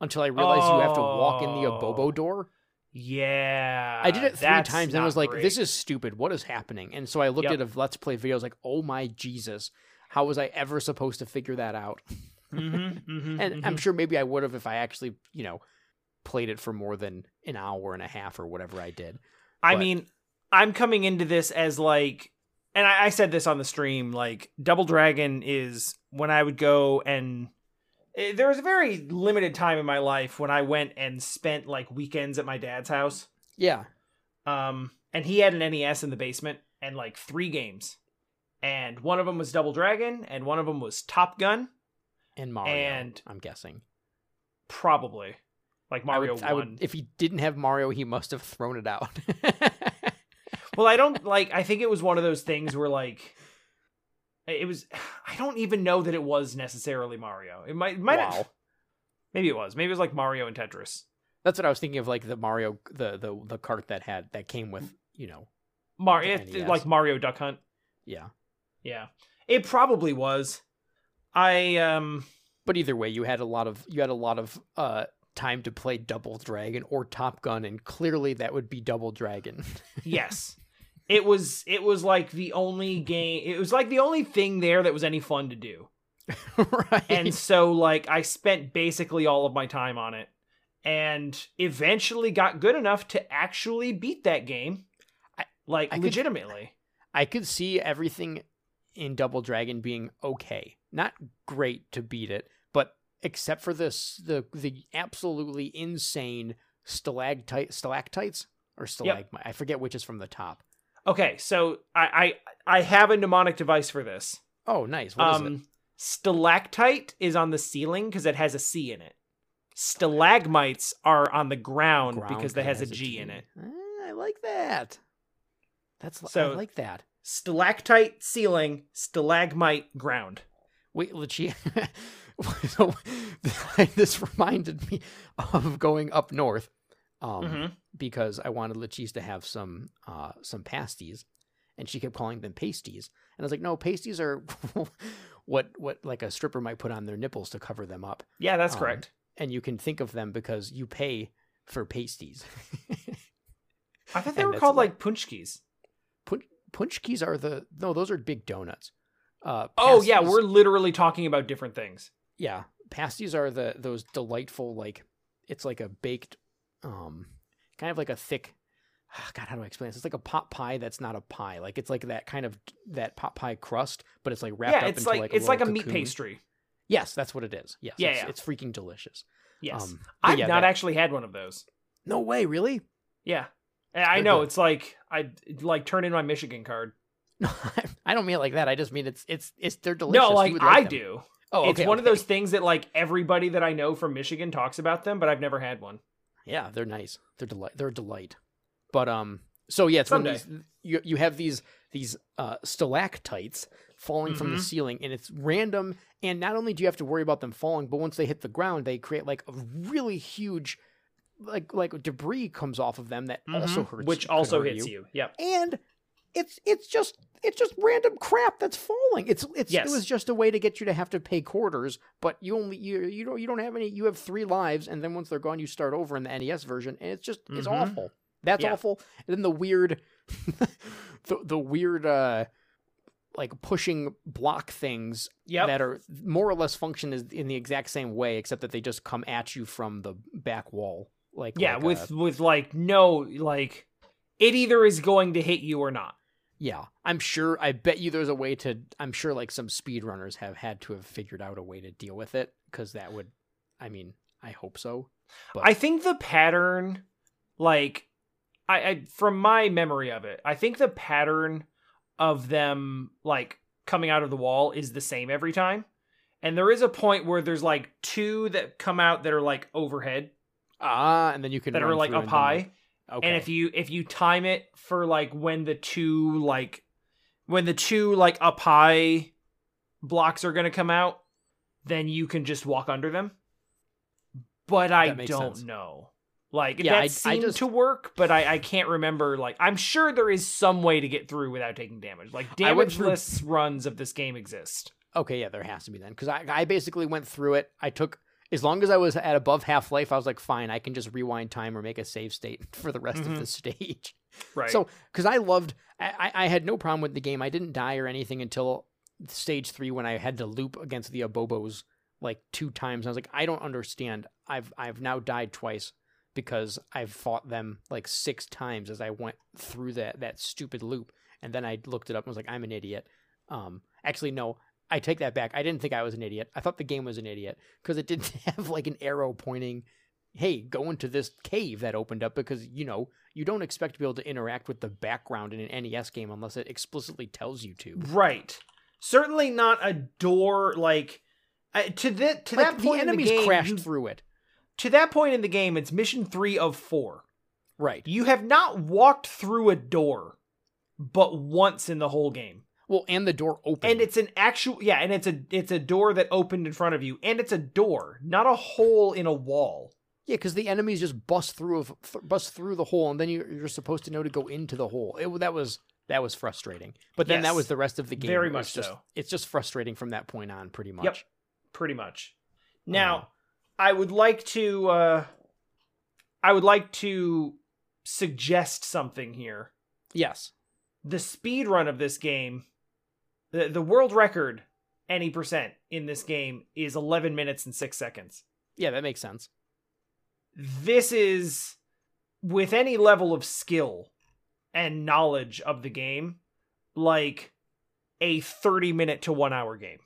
until I realized you have to walk in the Oh. abobo door? Yeah. I did it three times and I was like, great. "This is stupid. What is happening?" And so I looked Yep. at a Let's Play video. I was like, "Oh my Jesus, how was I ever supposed to figure that out?" Mhm, mhm, And I'm mhm. sure maybe I would have if I actually, you know, played it for more than an hour and a half or whatever I did. I but- mean, I'm coming into this as like, and I, I said this on the stream. Like, Double Dragon is when I would go and eh, there was a very limited time in my life when I went and spent like weekends at my dad's house. Yeah, Um, and he had an NES in the basement and like three games, and one of them was Double Dragon, and one of them was Top Gun, and Mario. And- I'm guessing probably like Mario I would, I One. would, if he didn't have Mario, he must have thrown it out. Well, I don't like. I think it was one of those things where like it was. I don't even know that it was necessarily Mario. It might. It might. wow, Maybe it was. Maybe it was like Mario and Tetris. that's what I was thinking of, like the Mario, the the the cart that had that came with, you know, Mario, like Mario Duck Hunt. yeah. Yeah, it probably was. I um. But either way, you had a lot of you had a lot of uh time to play Double Dragon or Top Gun, and clearly that would be Double Dragon. Yes. It was it was like the only game it was like the only thing there that was any fun to do. right. And so like I spent basically all of my time on it and eventually got good enough to actually beat that game. I- like I could- legitimately. I could see everything in Double Dragon being okay, not great to beat it, but except for this the the absolutely insane stalactite stalactites or stalagmite. I forget which is from the top. Okay, so I I, I have a mnemonic device for this. Oh, nice. What is it? um stalactite is on the ceiling because it has a C in it. Stalagmites are on the ground, Ground because that has a G in it. Ah, I like that. That's so, I like that. Stalactite ceiling, stalagmite ground. Wait, Lucia. so this reminded me of going up north, um, Mhm. because I wanted Lachice to have some uh, some pasties, and she kept calling them pasties, and I was like, no, pasties are what what like a stripper might put on their nipples to cover them up, Yeah, that's Um, correct. and you can think of them because you pay for pasties. I thought they and were called like- like punchkis. Punch punchkis are the no, those are big donuts. Uh, Oh yeah, we're literally talking about different things. yeah pasties are the those delightful like it's like a baked um kind of like a thick god how do i explain this it's like a pot pie that's not a pie like it's like that kind of that pot pie crust but it's like wrapped yeah, up it's into like, like, it's like a little meat pastry. yes that's what it is yes Yeah, it's, yeah. it's freaking delicious Yes, Um, I've yeah, not that- actually had one of those. no way really Yeah, And I know good. it's like I like turn in my Michigan card. no i don't mean it like that i just mean it's it's it's they're delicious No, You like I them. do. oh it's okay, one of those things that like everybody that I know from Michigan talks about them, but I've never had one. Yeah, they're nice. They're delight. They're a delight. But um, so yeah, it's one of these. You you have these these uh stalactites falling from the Mhm. ceiling, and it's random. And not only do you have to worry about them falling, but once they hit the ground, they create like a really huge like like debris comes off of them that also Mhm. hurts, which also hurt hits you. you. Yep. and it's it's just it's just random crap that's falling. It's it's Yes. it was just a way to get you to have to pay quarters, but you only you you don't you don't have any. You have three lives, and then once they're gone, you start over in the NES version, and it's just it's Mhm. awful. That's Yeah. awful. And then the weird, the the weird uh like pushing block things Yep. that are more or less function is in the exact same way, except that they just come at you from the back wall. Like yeah, like, with uh, with like no like it either is going to hit you or not. Yeah, I'm sure. I bet you there's a way to. I'm sure like some speedrunners have had to have figured out a way to deal with it because that would. I mean, I hope so. But I think the pattern, like, I, I from my memory of it, I think the pattern of them like coming out of the wall is the same every time. And there is a point where there's like two that come out that are like overhead, ah, and then you can that are like up high. like- okay. And if you if you time it for like when the two like when the two like up high blocks are gonna come out, then you can just walk under them. But I That don't sense. know. Like Yeah, I- I that seemed just- to work, but I, I can't remember. Like I'm sure there is some way to get through without taking damage. Like I went through- damageless runs of this game exist. okay, yeah, there has to be then because I I basically went through it. I took as long as I was at above half life, I was like, fine, I can just rewind time or make a save state for the rest Mhm. of the stage. Right. So, because I loved, I, I I had no problem with the game. I didn't die or anything until stage three when I had to loop against the Abobos like two times. I was like, I don't understand. I've I've now died twice because I've fought them like six times as I went through that that stupid loop. And then I looked it up and was like, I'm an idiot. Um, actually, no. I take that back. I didn't think I was an idiot. I thought the game was an idiot because it didn't have like an arrow pointing hey, go into this cave that opened up because, you know, you don't expect to be able to interact with the background in an NES game unless it explicitly tells you to. right. Certainly not a door like uh, to that to Like, that point the enemies the game. crashed you- through it. to that point in the game, it's mission three of four. Right. You have not walked through a door but once in the whole game. Well, and the door opened. And it's an actual yeah, and it's a it's a door that opened in front of you, and it's a door, not a hole in a wall. yeah, because the enemies just bust through of- th- bust through the hole, and then you, you're supposed to know to go into the hole. It, that was that was frustrating. But then that was the rest of the game. Very much just, so. It's just frustrating from that point on, pretty much. Yep. Pretty much. Now, Um, I would like to uh I would like to suggest something here. Yes. The speed run of this game, the the world record any percent in this game is 11 minutes and 6 seconds. Yeah, that makes sense. this is with any level of skill and knowledge of the game like a 30 minute to 1 hour game.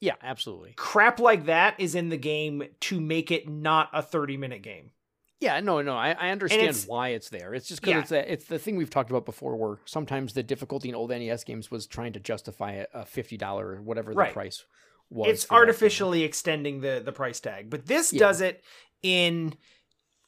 Yeah, absolutely. Crap like that is in the game to make it not a 30 minute game. Yeah, no, no, I, I understand it's- why it's there. It's just because Yeah. it's it's the thing we've talked about before, where sometimes the difficulty in old NES games was trying to justify a, a fifty dollar or whatever Right. the price was. It's for that game. artificially extending the the price tag, but this Yeah. does it in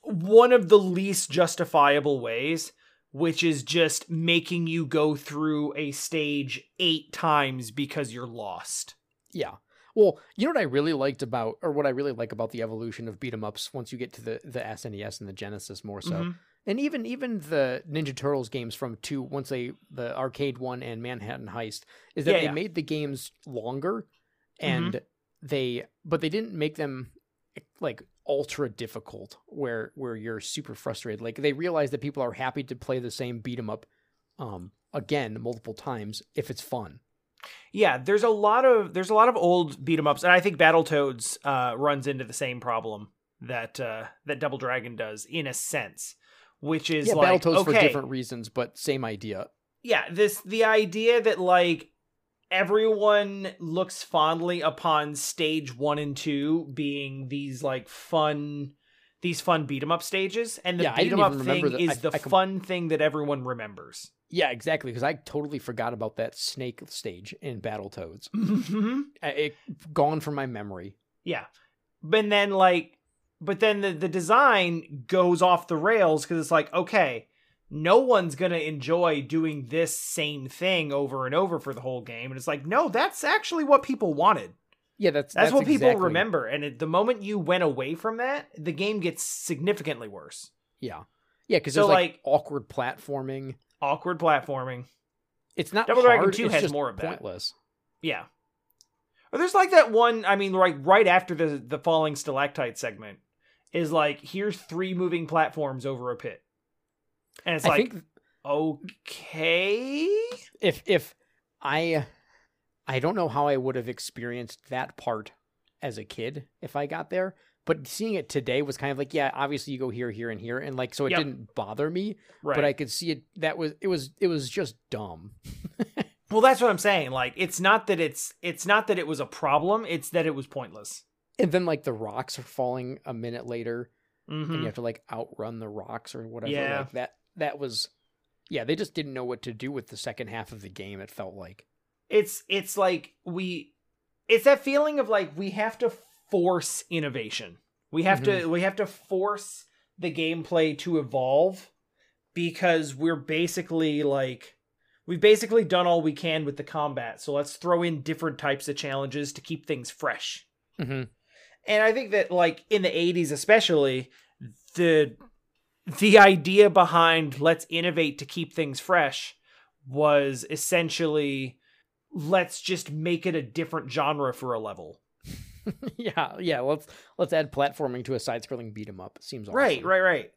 one of the least justifiable ways, which is just making you go through a stage 8 times because you're lost. Yeah. Well, you know what I really liked about, or what I really like about the evolution of beat 'em ups once you get to the the SNES and the Genesis more so, Mhm. and even even the Ninja Turtles games from two once they the arcade one and Manhattan Heist is that Yeah, they yeah. made the games longer, Mm-hmm. and they but they didn't make them like ultra difficult where where you're super frustrated. Like they realize that people are happy to play the same beat 'em up, um again multiple times if it's fun. Yeah, there's a lot of there's a lot of old beat 'em ups, and I think Battletoads uh, runs into the same problem that uh, that Double Dragon does in a sense, which is yeah, like Battletoads for different reasons, but same idea. yeah, this the idea that like everyone looks fondly upon stage one and two being these like fun these fun beat 'em up stages, and the Yeah, beat 'em up thing the- is I- the I com- fun thing that everyone remembers. Yeah, exactly. Because I totally forgot about that snake stage in Battletoads. Mm-hmm. I- It gone from my memory. Yeah. And then like but then the, the design goes off the rails because it's like, okay, no one's gonna enjoy doing this same thing over and over for the whole game. And it's like, no, that's actually what people wanted. Yeah, that's That's, that's, what people remember. And it, the moment you went away from that, the game gets significantly worse. Yeah, yeah, because So, there's like, like- awkward platforming. Awkward platforming. It's not Double Dragon 2 has more of that. Pointless. Yeah. Or there's like that one, I mean, like right after the the falling stalactite segment is like here's three moving platforms over a pit. And it's I like think okay. if if I I don't know how I would have experienced that part as a kid if I got there, but seeing it today was kind of like, yeah, obviously you go here, here, and here, and like so it Yep. didn't bother me, Right. but I could see it. That was it was it was just dumb. well, that's what I'm saying. Like it's not that it's it's not that it was a problem, it's that it was pointless. And then like the rocks are falling a minute later, Mhm. and you have to like outrun the rocks or whatever. Yeah. Like that that was yeah, they just didn't know what to do with the second half of the game, it felt like. It's it's like we it's that feeling of like we have to force innovation. We have to we have to force the gameplay to evolve because we're basically like we've basically done all we can with the combat. So let's throw in different types of challenges to keep things fresh. Mm-hmm. And I think that like in the 80s especially the the idea behind let's innovate to keep things fresh was essentially let's just make it a different genre for a level. yeah, yeah. Let's let's add platforming to a side-scrolling beat 'em up. Seems awesome. Right, right, right.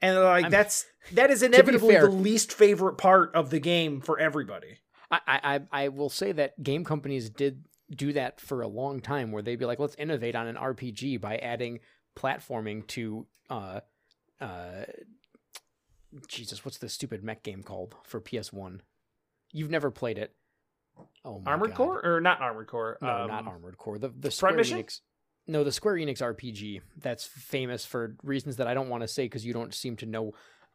And like I'm- that's that is inevitably fair- the least favorite part of the game for everybody. I, I I I will say that game companies did do that for a long time, where they'd be like, let's innovate on an RPG by adding platforming to uh uh Jesus, what's the stupid mech game called for PS One? You've never played it. Oh Armored God. Core or not Armored Core? No, um, not Armored Core. The the Square? Enix. No, the Square Enix RPG that's famous for reasons that I don't want to say because you don't seem to know.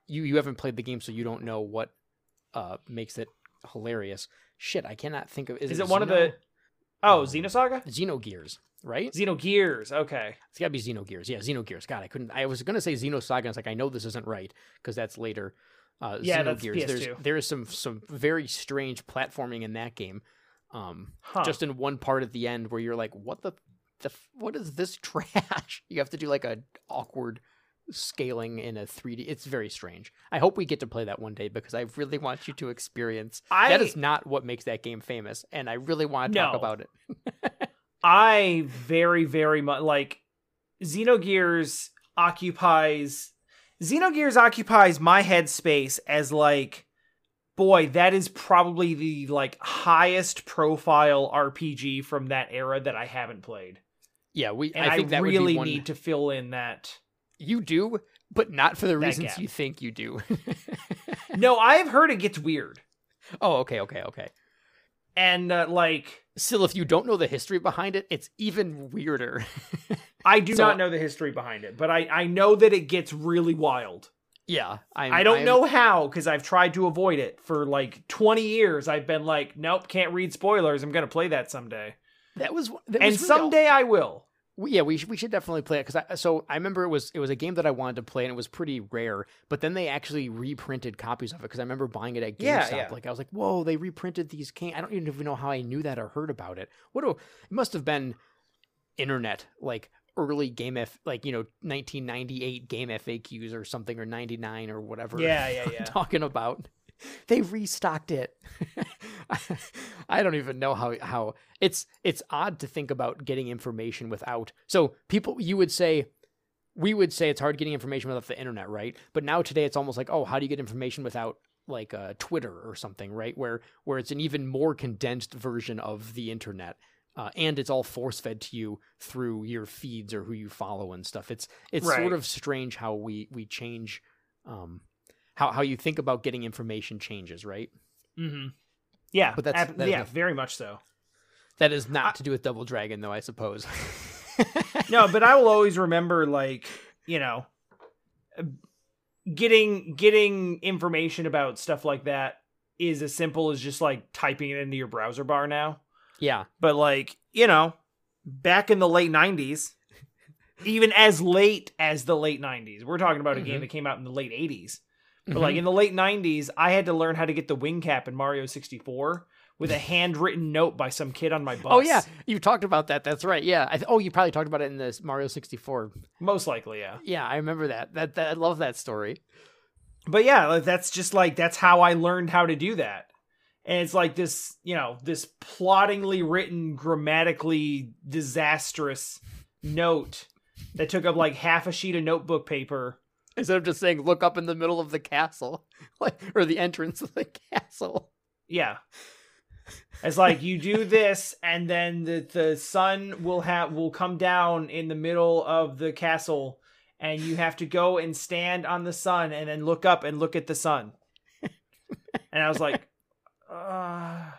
You you haven't played the game, so you don't know what uh makes it hilarious. Shit, I cannot think of. Is, Is it it one of the Oh, Um, Xenosaga? Xenogears? Right? Xenogears. Okay. It's got to be Xenogears. Yeah, Xenogears. God, I couldn't. I was gonna say Xenosaga. And it's like I know this isn't right because that's later. Uh, Yeah, that's Xenogears. There's PS2. there is some some very strange platforming in that game. Um, Huh. just in one part at the end where you're like, what the, the what is this trash? You have to do like a awkward scaling in a 3D. It's very strange. I hope we get to play that one day because I really want you to experience. I that is not what makes that game famous, and I really want to talk about it. I very, very much like Xenogears occupies Xenogears occupies my headspace as like boy, that is probably the like highest profile RPG from that era that I haven't played. Yeah, we. And I I, think that would be really one- need to fill in that. You do, but not for the reasons gap. you think you do. No, I've heard it gets weird. oh, okay, okay, okay. And uh, like Still, if you don't know the history behind it, it's even weirder. I do So- not know the history behind it, but I I know that it gets really wild. yeah, I'm, I don't I'm- know how because I've tried to avoid it for like 20 years. I've been like, nope, can't read spoilers. I'm gonna play that someday, That was, that and was really all- someday I will. We- yeah, we should, we should definitely play it because I so I remember it was it was a game that I wanted to play and it was pretty rare. But then they actually reprinted copies of it because I remember buying it at GameStop. Yeah, yeah. Like I was like, whoa, they reprinted these game. I don't even know how I knew that or heard about it. What do, it must have been internet like early game F like you know 1998 GameFAQs or something or 99 or whatever. Yeah, yeah, I'm yeah. talking about. They restocked it. I don't even know how how it's it's odd to think about getting information without. So people you would say we would say it's hard getting information without the internet, right? But now today it's almost like, oh, how do you get information without like uh, Twitter or something, right? Where where it's an even more condensed version of the internet. Uh, and it's all force fed to you through your feeds or who you follow and stuff. It's it's Right. sort of strange how we we change um, how how you think about getting information changes, right? Mm-hmm. Yeah, But that's- ab- that yeah, very much so. That is not to do with Double Dragon, though. I suppose. No, but I will always remember, like you know, uh, getting getting information about stuff like that is as simple as just like typing it into your browser bar now. Yeah, But like, you know, back in the late 90s, even as late as the late 90s, we're talking about a game Mhm. that came out in the late 80s. But Mhm. like in the late 90s, I had to learn how to get the wing cap in Mario 64, with a handwritten note by some kid on my bus. Oh yeah, you talked about that. That's right. Yeah. I th- oh, you probably talked about it in this Mario 64. most likely, yeah. Yeah, I remember that. That, that I love that story. But yeah, like, that's just like that's how I learned how to do that. And it's like this, you know, this plottingly written, grammatically disastrous note that took up like half a sheet of notebook paper. Instead of just saying look up in the middle of the castle, like or the entrance of the castle. Yeah. It's like you do this and then the the sun will have will come down in the middle of the castle and you have to go and stand on the sun and then look up and look at the sun. And I was like uh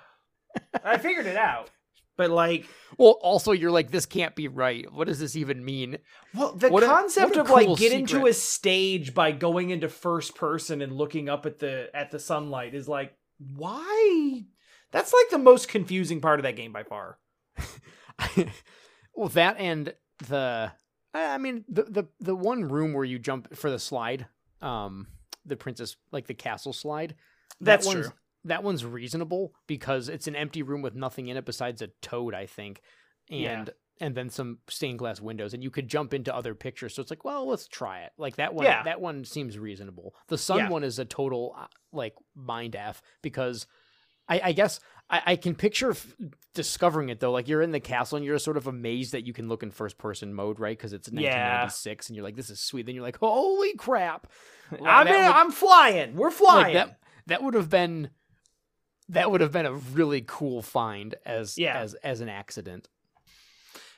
I figured it out. But like Well, also you're like this can't be right. What does this even mean? Well, the What concept what a of like cool get into a stage by going into first person and looking up at the at the sunlight is like why? That's like the most confusing part of that game by far. well, that and the I I mean the the the one room where you jump for the slide, um, the princess like the castle slide. That's one's, true. That one's reasonable because it's an empty room with nothing in it besides a toad, I think, and Yeah. and then some stained glass windows, and you could jump into other pictures. So it's like, well, let's try it. Like that one. Yeah. That one seems reasonable. The sun Yeah. one is a total uh, like mind f because. I, I guess I, I can picture f- discovering it though. Like you're in the castle and you're sort of amazed that you can look in first person mode, right? Because it's Yeah. 1996 and you're like, this is sweet. Then you're like, holy crap! Like, I'm in, would- I'm flying. We're flying. like that that would have been that would have been a really cool find as Yeah. as as an accident.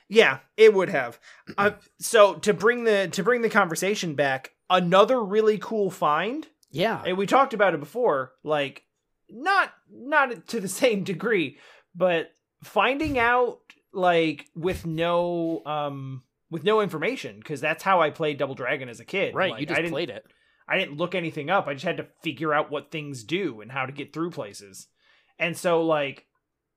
Yeah, it would have. Uh, so to bring the to bring the conversation back, another really cool find, Yeah. and we talked about it before, like not not to the same degree, but finding out like with no um with no information because that's how I played Double Dragon as a kid. right. Like, you just I didn't, played it. I didn't look anything up. I just had to figure out what things do and how to get through places. And so like,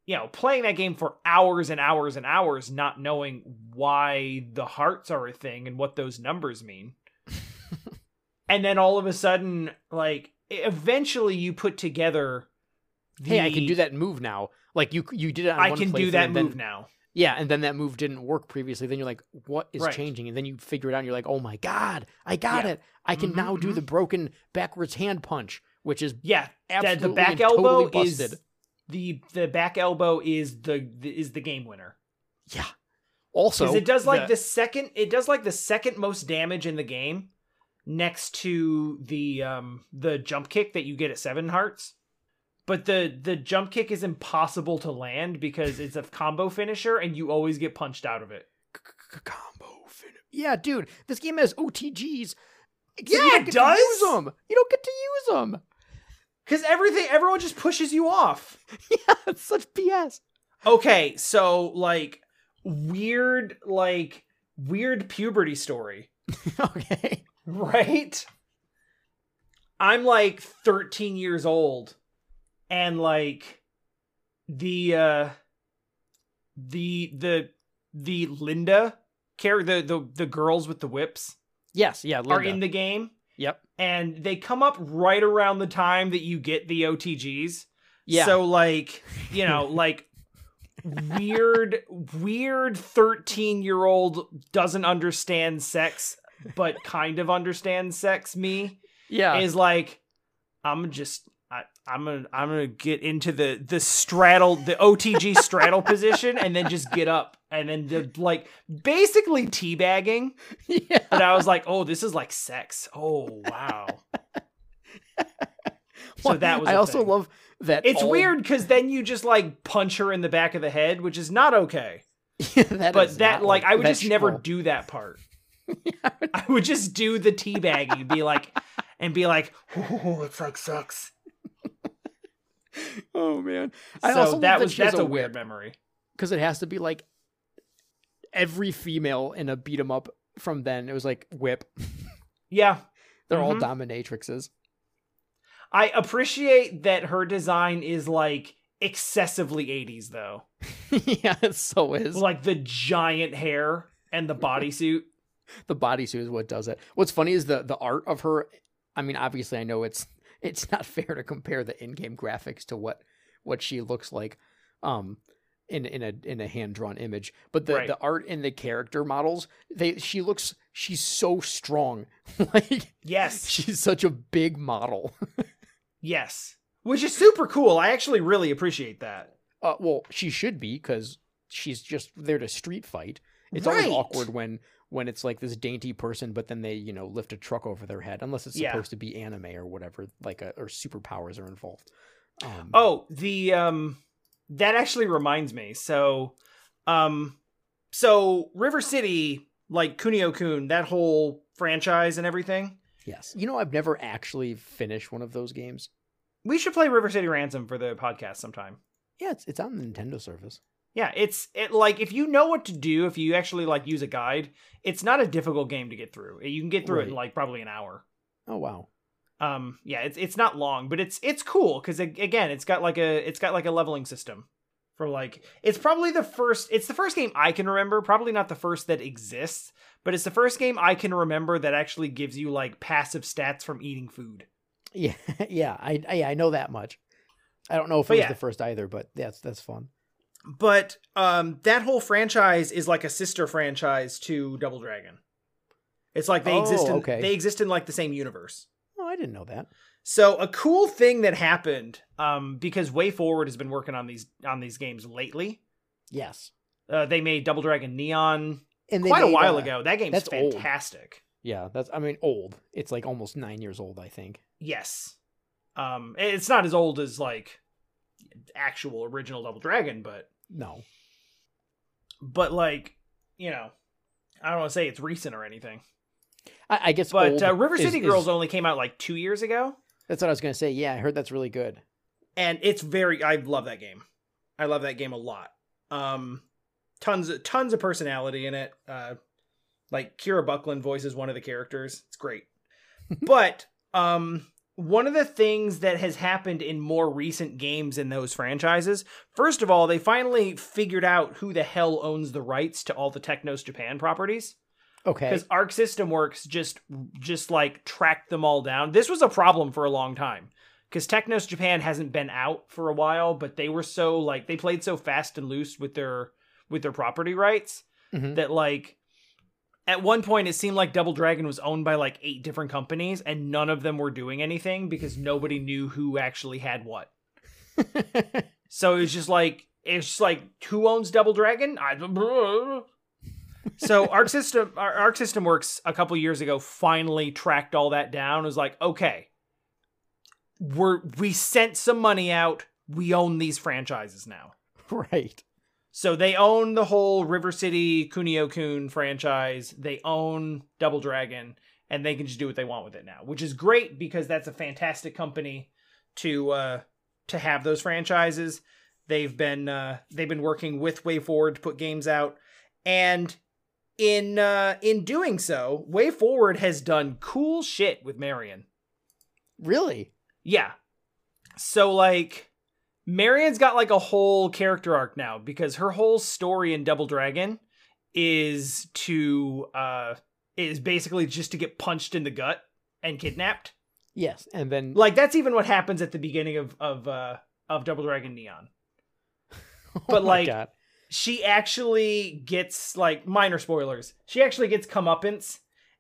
you know, playing that game for hours and hours and hours not knowing why the hearts are a thing and what those numbers mean. and then all of a sudden like eventually you put together Hey, I can do that move now. Like you you did it on I can do that then- move now. Yeah, and then that move didn't work previously. Then you're like, what is Right. changing? And then you figure it out and you're like, oh my god, I got Yeah. it. I can Mhm, now do mhm. the broken backwards hand punch, which is Yeah, absolutely the back elbow totally busted. is the the back elbow is the, the is the game winner. yeah. Also, it does like the- the second it does like the second most damage in the game next to the um the jump kick that you get at seven hearts but the the jump kick is impossible to land because it's a combo finisher and you always get punched out of it combo fin- Yeah, dude, this game has OTGs. Yeah, it does. Use them. You don't get to use them. Because everything everyone just pushes you off Yeah, it's such BS. okay so like weird like weird puberty story okay. right? I'm like 13 years old and like the uh the the the Linda character the, the the girls with the whips Yes, yeah, Linda. are in the game Yep. and they come up right around the time that you get the OTGs. Yeah. So like, you know, like weird weird 13-year-old doesn't understand sex but kind of understands sex me yeah. is like I'm just I, I'm gonna I'm gonna get into the the straddle the OTG straddle position and then just get up and then the, like basically teabagging. yeah. But I was like, oh, this is like sex. Oh wow. So that was. I also thing. love that. It's weird because then you just like punch her in the back of the head, which is not okay. Yeah, that But that not like I would just never do that part. I would just do the teabagging and be like, and be like, oh, it's like sex. Oh man. I so that was that's a a weird memory. because it has to be like every female in a beat 'em up from then. It was like whip. Yeah, They're all Mhm. dominatrixes. I appreciate that her design is like excessively 80s though. yeah, it so is. Like the giant hair and the bodysuit. the bodysuit is what does it. What's funny is the the art of her. I mean, obviously, I know it's it's not fair to compare the in-game graphics to what what she looks like um in in a in a hand drawn image but the Right. the art and the character models they she looks she's so strong like Yes. she's such a big model Yes. Which is super cool. I actually really appreciate that. uh well she should be cuz she's just there to street fight it's Right. always awkward when when it's like this dainty person but then they you know lift a truck over their head unless it's Yeah. supposed to be anime or whatever like a, or superpowers are involved um, Oh, the um that actually reminds me. So um so River City, like Kunio Kun, that whole franchise and everything. yes you know i've never actually finished one of those games We should play River City Ransom for the podcast sometime. Yeah, it's it's on the Nintendo service. Yeah, it's it like if you know what to do, if you actually like use a guide, it's not a difficult game to get through. You can get through it in like probably an hour. Oh wow. Um, yeah, it's it's not long, but it's it's cool because again, it's got like a it's got like a leveling system for like it's probably the first it's the first game I can remember, probably not the first that exists, but it's the first game I can remember that actually gives you like passive stats from eating food. Yeah, yeah, I I, I know that much. I don't know if it But was yeah. the first either, but that's that's fun. But um, that whole franchise is like a sister franchise to Double Dragon. It's like they Oh, exist in okay. they exist in like the same universe. I didn't know that. So a cool thing that happened, um, because WayForward has been working on these on these games lately. Yes, Uh, they made Double Dragon Neon and quite a while uh, ago. That game's that's old. fantastic. Yeah, that's I mean old. It's like almost nine years old, I think. Yes. Um, it's not as old as like actual original Double Dragon, but No, but like you know, I don't want to say it's recent or anything. I, I guess. But uh, River City is- Girls only came out like two years ago, That's what I was gonna say. Yeah, I heard that's really good. and it's very. I love that game. I love that game a lot. Um, tons of tons of personality in it. Uh, like Kira Buckland voices one of the characters. It's great. but um, one of the things that has happened in more recent games in those franchises, first of all, they finally figured out who the hell owns the rights to all the Technos Japan properties Okay. because Arc System Works just just like tracked them all down. This was a problem for a long time because Technos Japan hasn't been out for a while, but they were so like they played so fast and loose with their with their property rights Mhm. that like at one point it seemed like Double Dragon was owned by like eight different companies and none of them were doing anything because nobody knew who actually had what. So it was just like it's just like who owns Double Dragon? I so Arc System Ar- Arc System Works a couple years ago finally tracked all that down. It was like, okay, we're we sent some money out. We own these franchises now. right. So they own the whole River City Kunio Kun franchise. They own Double Dragon, and they can just do what they want with it now, which is great because that's a fantastic company to uh, to have those franchises. They've been uh, they've been working with WayForward to put games out, and in uh, in doing so, WayForward has done cool shit with Marion. Really? Yeah. So like Marion's got like a whole character arc now because her whole story in Double Dragon is to uh is basically just to get punched in the gut and kidnapped. Yes. And then Like that's even what happens at the beginning of of uh of Double Dragon Neon. Oh but, my like, God. She actually gets like minor spoilers. She actually gets comeuppance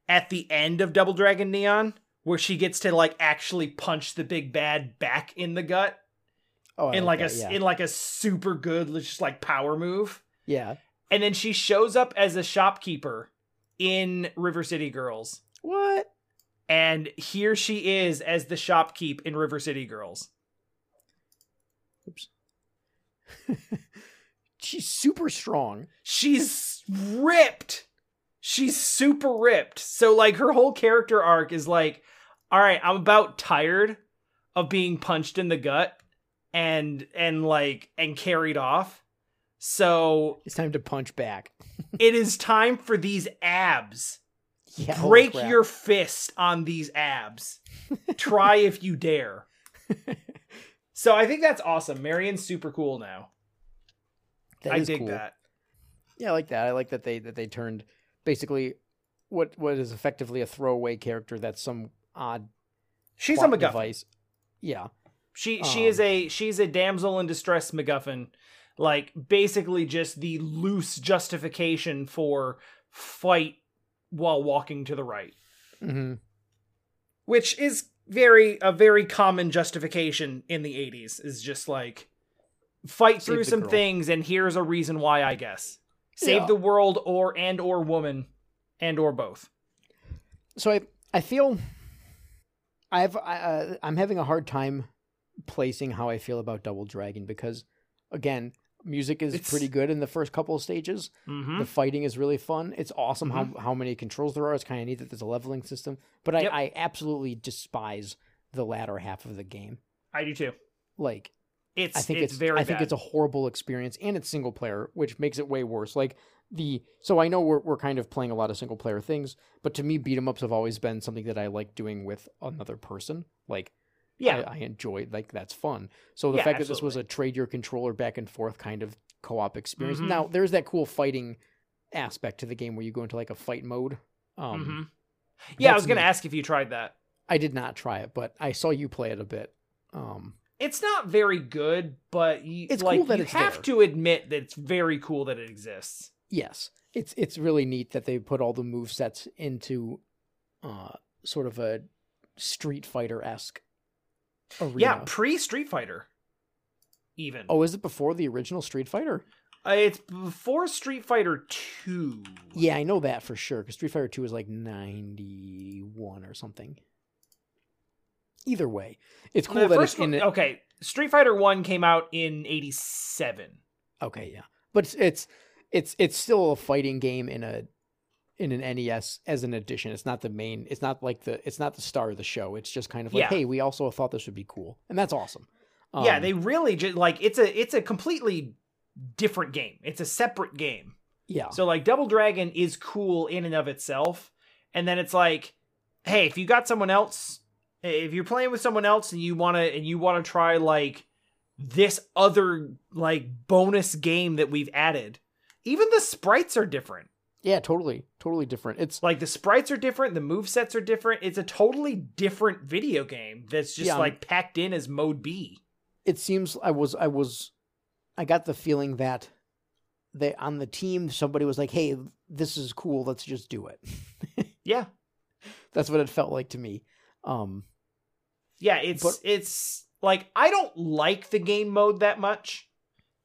at the end of Double Dragon Neon where she gets to like actually punch the big bad back in the gut oh, I in like that, a yeah. in like a super good just like power move yeah. and then she shows up as a shopkeeper in river city girls What? and here she is as the shopkeep in river city girls Oops. She's super strong. she's ripped she's super ripped so like her whole character arc is like all right i'm about tired of being punched in the gut and and like and carried off so It's time to punch back. it is time for these abs Yeah. break your fist on these abs. Try if you dare. So I think that's awesome. Marion's super cool now. That I is dig cool. that. Yeah, I like that. I like that they that they turned basically what what is effectively a throwaway character that's some odd She's a MacGuffin. device. Yeah. She she Um, is a she's a damsel in distress MacGuffin, like basically just the loose justification for fight while walking to the right, hmm which is very a very common justification in the 80s is just like fight Save through some girl. things and here's a reason why I guess. Save Yeah. the world or and or woman and or both. So I I feel I've I, uh, I'm having a hard time placing how I feel about Double Dragon because again, music is It's- pretty good in the first couple of stages. Mhm. The fighting is really fun. It's awesome how how many controls there are. It's kind of neat that there's a leveling system, but I, Yep. I absolutely despise the latter half of the game. I do too. Like It's I think it's, it's, very I think it's a horrible experience and it's single player, which makes it way worse. Like the so I know we're we're kind of playing a lot of single player things, but to me beat 'em ups have always been something that I like doing with another person. Like yeah. I, I enjoy like that's fun. So the Yeah, fact that this was a trade your controller back and forth kind of co-op experience. Mhm. Now there's that cool fighting aspect to the game where you go into like a fight mode. Um Mhm. Yeah, I was going to neat. ask if you tried that. I did not try it, but I saw you play it a bit. Um It's not very good, but you, It's like cool that you it's have there. to admit that it's very cool that it exists. Yes, it's it's really neat that they put all the move sets into uh sort of a Street Fighter esque arena. Yeah, pre Street Fighter, even. Oh, is it before the original Street Fighter? Uh, it's before Street Fighter Two. Yeah, I know that for sure because Street Fighter Two is like ninety one or something. Either way, it's cool that it's in one, it. okay, Street Fighter One came out in '87. Okay, yeah, but it's, it's it's it's still a fighting game in a in an NES as an addition. It's not the main. It's not like the. It's not the star of the show. It's just kind of like, Yeah. hey, we also thought this would be cool, and that's awesome. yeah, Um, they really just like it's a it's a completely different game. It's a separate game. yeah So like Double Dragon is cool in and of itself, and then it's like, hey, if you got someone else, if you're playing with someone else and you wanna and you wanna try like this other like bonus game that we've added, even the sprites are different. yeah, totally, totally different. It's Like the sprites are different, the move sets are different. It's a totally different video game that's just Yeah, I'm- like packed in as mode B. it seems I was I was I got the feeling that they on the team somebody was like, hey, this is cool. Let's just do it. Yeah. That's what it felt like to me. Um, Yeah, it's But- it's like I don't like the game mode that much.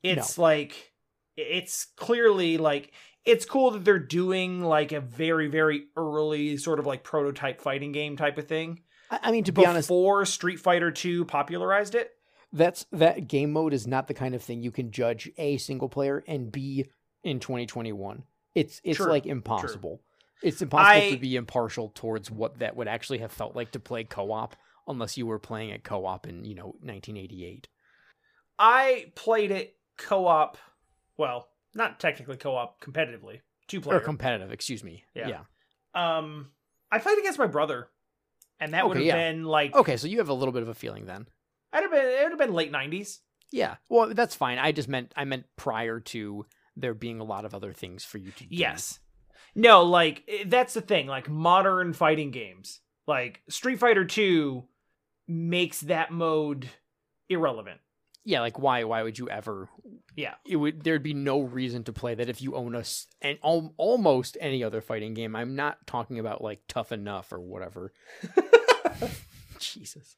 It's like it's clearly like it's cool that they're doing like a very very early sort of like prototype fighting game type of thing. I, I mean, to be honest, Before Street Fighter 2 popularized it. that's that game mode is not the kind of thing you can judge a single player and b in 2021. It's it's True, like impossible. It's impossible I- to be impartial towards what that would actually have felt like to play co-op unless you were playing it co-op in, you know, 1988. I played it co-op, well, not technically co-op competitively, two Or player. competitive, excuse me. Yeah. yeah. um I played against my brother and that would have yeah. been like Okay, so you have a little bit of a feeling then. I'd have been it would have been late 90s. Yeah. Well, that's fine. I just meant I meant prior to there being a lot of other things for you to do. Yes. No, like eh, that's the thing. Like modern fighting games, like Street Fighter 2 makes that mode irrelevant. Yeah, like why why would you ever Yeah. it would there'd be no reason to play that if you own us and al- almost any other fighting game. I'm not talking about like Tough Enough or whatever. Jesus.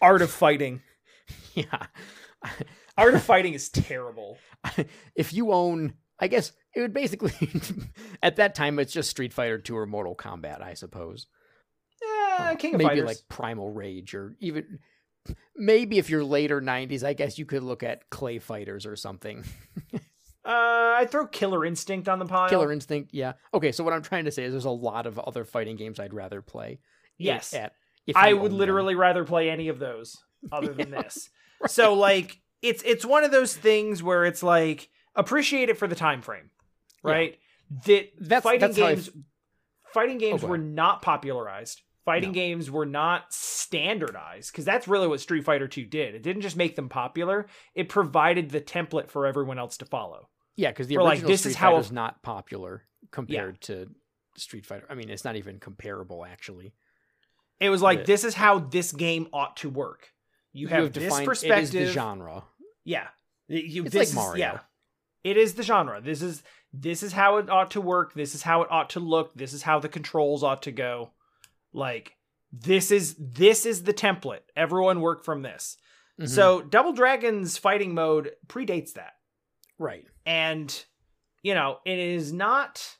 Art of Fighting. Yeah. Art of Fighting is terrible. if you own I guess it would basically at that time it's just Street Fighter 2 or Mortal Kombat, I suppose. Yeah, King of maybe Fighters. like Primal Rage or even maybe if you're later 90s, I guess you could look at Clay Fighters or something. uh, I'd throw Killer Instinct on the pile. Killer Instinct, yeah. Okay, so what I'm trying to say is there's a lot of other fighting games I'd rather play. Yes. At, I would own them. literally rather play any of those other than this. So like it's it's one of those things where it's like appreciate it for the time frame. Right? That That's- fighting that's I games fighting games go were not popularized. Fighting No. games were not standardized because that's really what Street Fighter 2 did. It didn't just make them popular, it provided the template for everyone else to follow. Yeah, because the Or, like, original this Street is how Fighter's not popular compared to Street Fighter. I mean, it's not even comparable actually. It was like Yeah. this is how this game ought to work. You have, this defined perspective. it is the genre. Yeah. You, It's this like is- Mario. yeah. It is the genre. This is this is how it ought to work. This is how it ought to look. This is how the controls ought to go. Like this is this is the template. Everyone work from this. Mhm. So Double Dragon's fighting mode predates that. right. And you know, it is not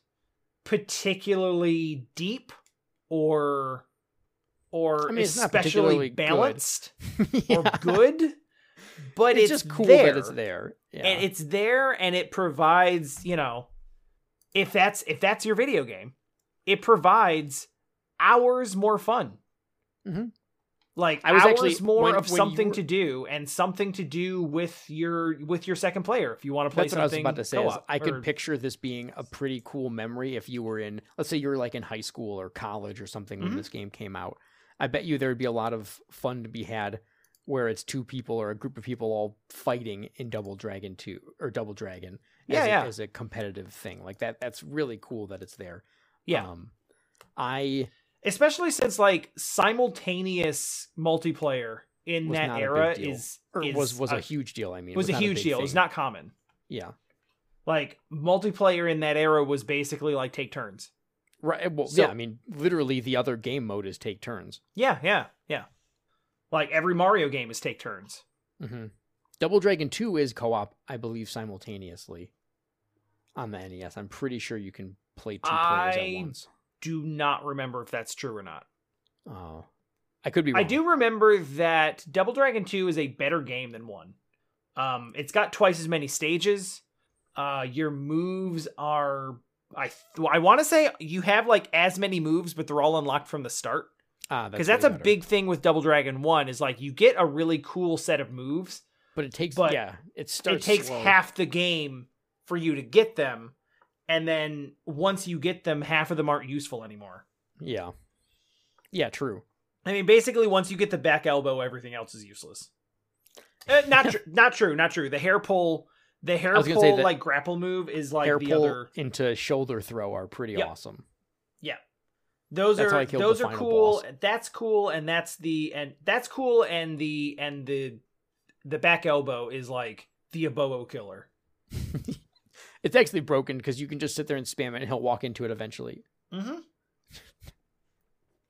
particularly deep or or I mean, especially particularly good. balanced Yeah. or good, but it's, it's, just cool there that it's there. Yeah. and it's there and it provides you know if that's if that's your video game it provides hours more fun Mhm. like I was hours actually- more when- of when something were- to do and something to do with your with your second player if you want to play That's what I was about to say. Is I could picture this being a pretty cool memory if you were in, let's say you were like in high school or college or something when Mhm. this game came out. I bet you there would be a lot of fun to be had where it's two people or a group of people all fighting in Double Dragon 2 or Double Dragon as, Yeah, a, yeah. as a competitive thing. Like that that's really cool that it's there. yeah Um I especially since like simultaneous multiplayer in Was that a era is, is was was a, a, huge deal, I mean. It was a huge big deal it was not common Yeah. like multiplayer in that era was basically like take turns Right. Well, So- yeah, I mean, literally the other game mode is take turns. Yeah, yeah, yeah. Like every Mario game is take turns. hmm Double Dragon 2 is co op, I believe, simultaneously on the NES. I'm pretty sure you can play two players I- at once. Do not remember if that's true or not. Oh. I could be wrong. I do remember that Double Dragon 2 is a better game than 1. Um it's got twice as many stages. Uh your moves are I th- I want to say you have like as many moves but they're all unlocked from the start. Ah, Cuz that's, a big thing with Double Dragon 1 is like you get a really cool set of moves. But it takes, but yeah, it starts. it takes slow. half the game for you to get them and then once you get them half of them aren't useful anymore Yeah. Yeah, true. i mean basically once you get the back elbow everything else is useless uh, not true not true not true the hair pull the hair was gonna say pull like grapple move is like Air the pull other into shoulder throw are pretty Yep. awesome. Yeah, those That's are those are cool boss. that's cool and that's the and that's cool and the and the the back elbow is like the abobo killer It's actually broken because you can just sit there and spam it and he'll walk into it eventually. mm-hmm.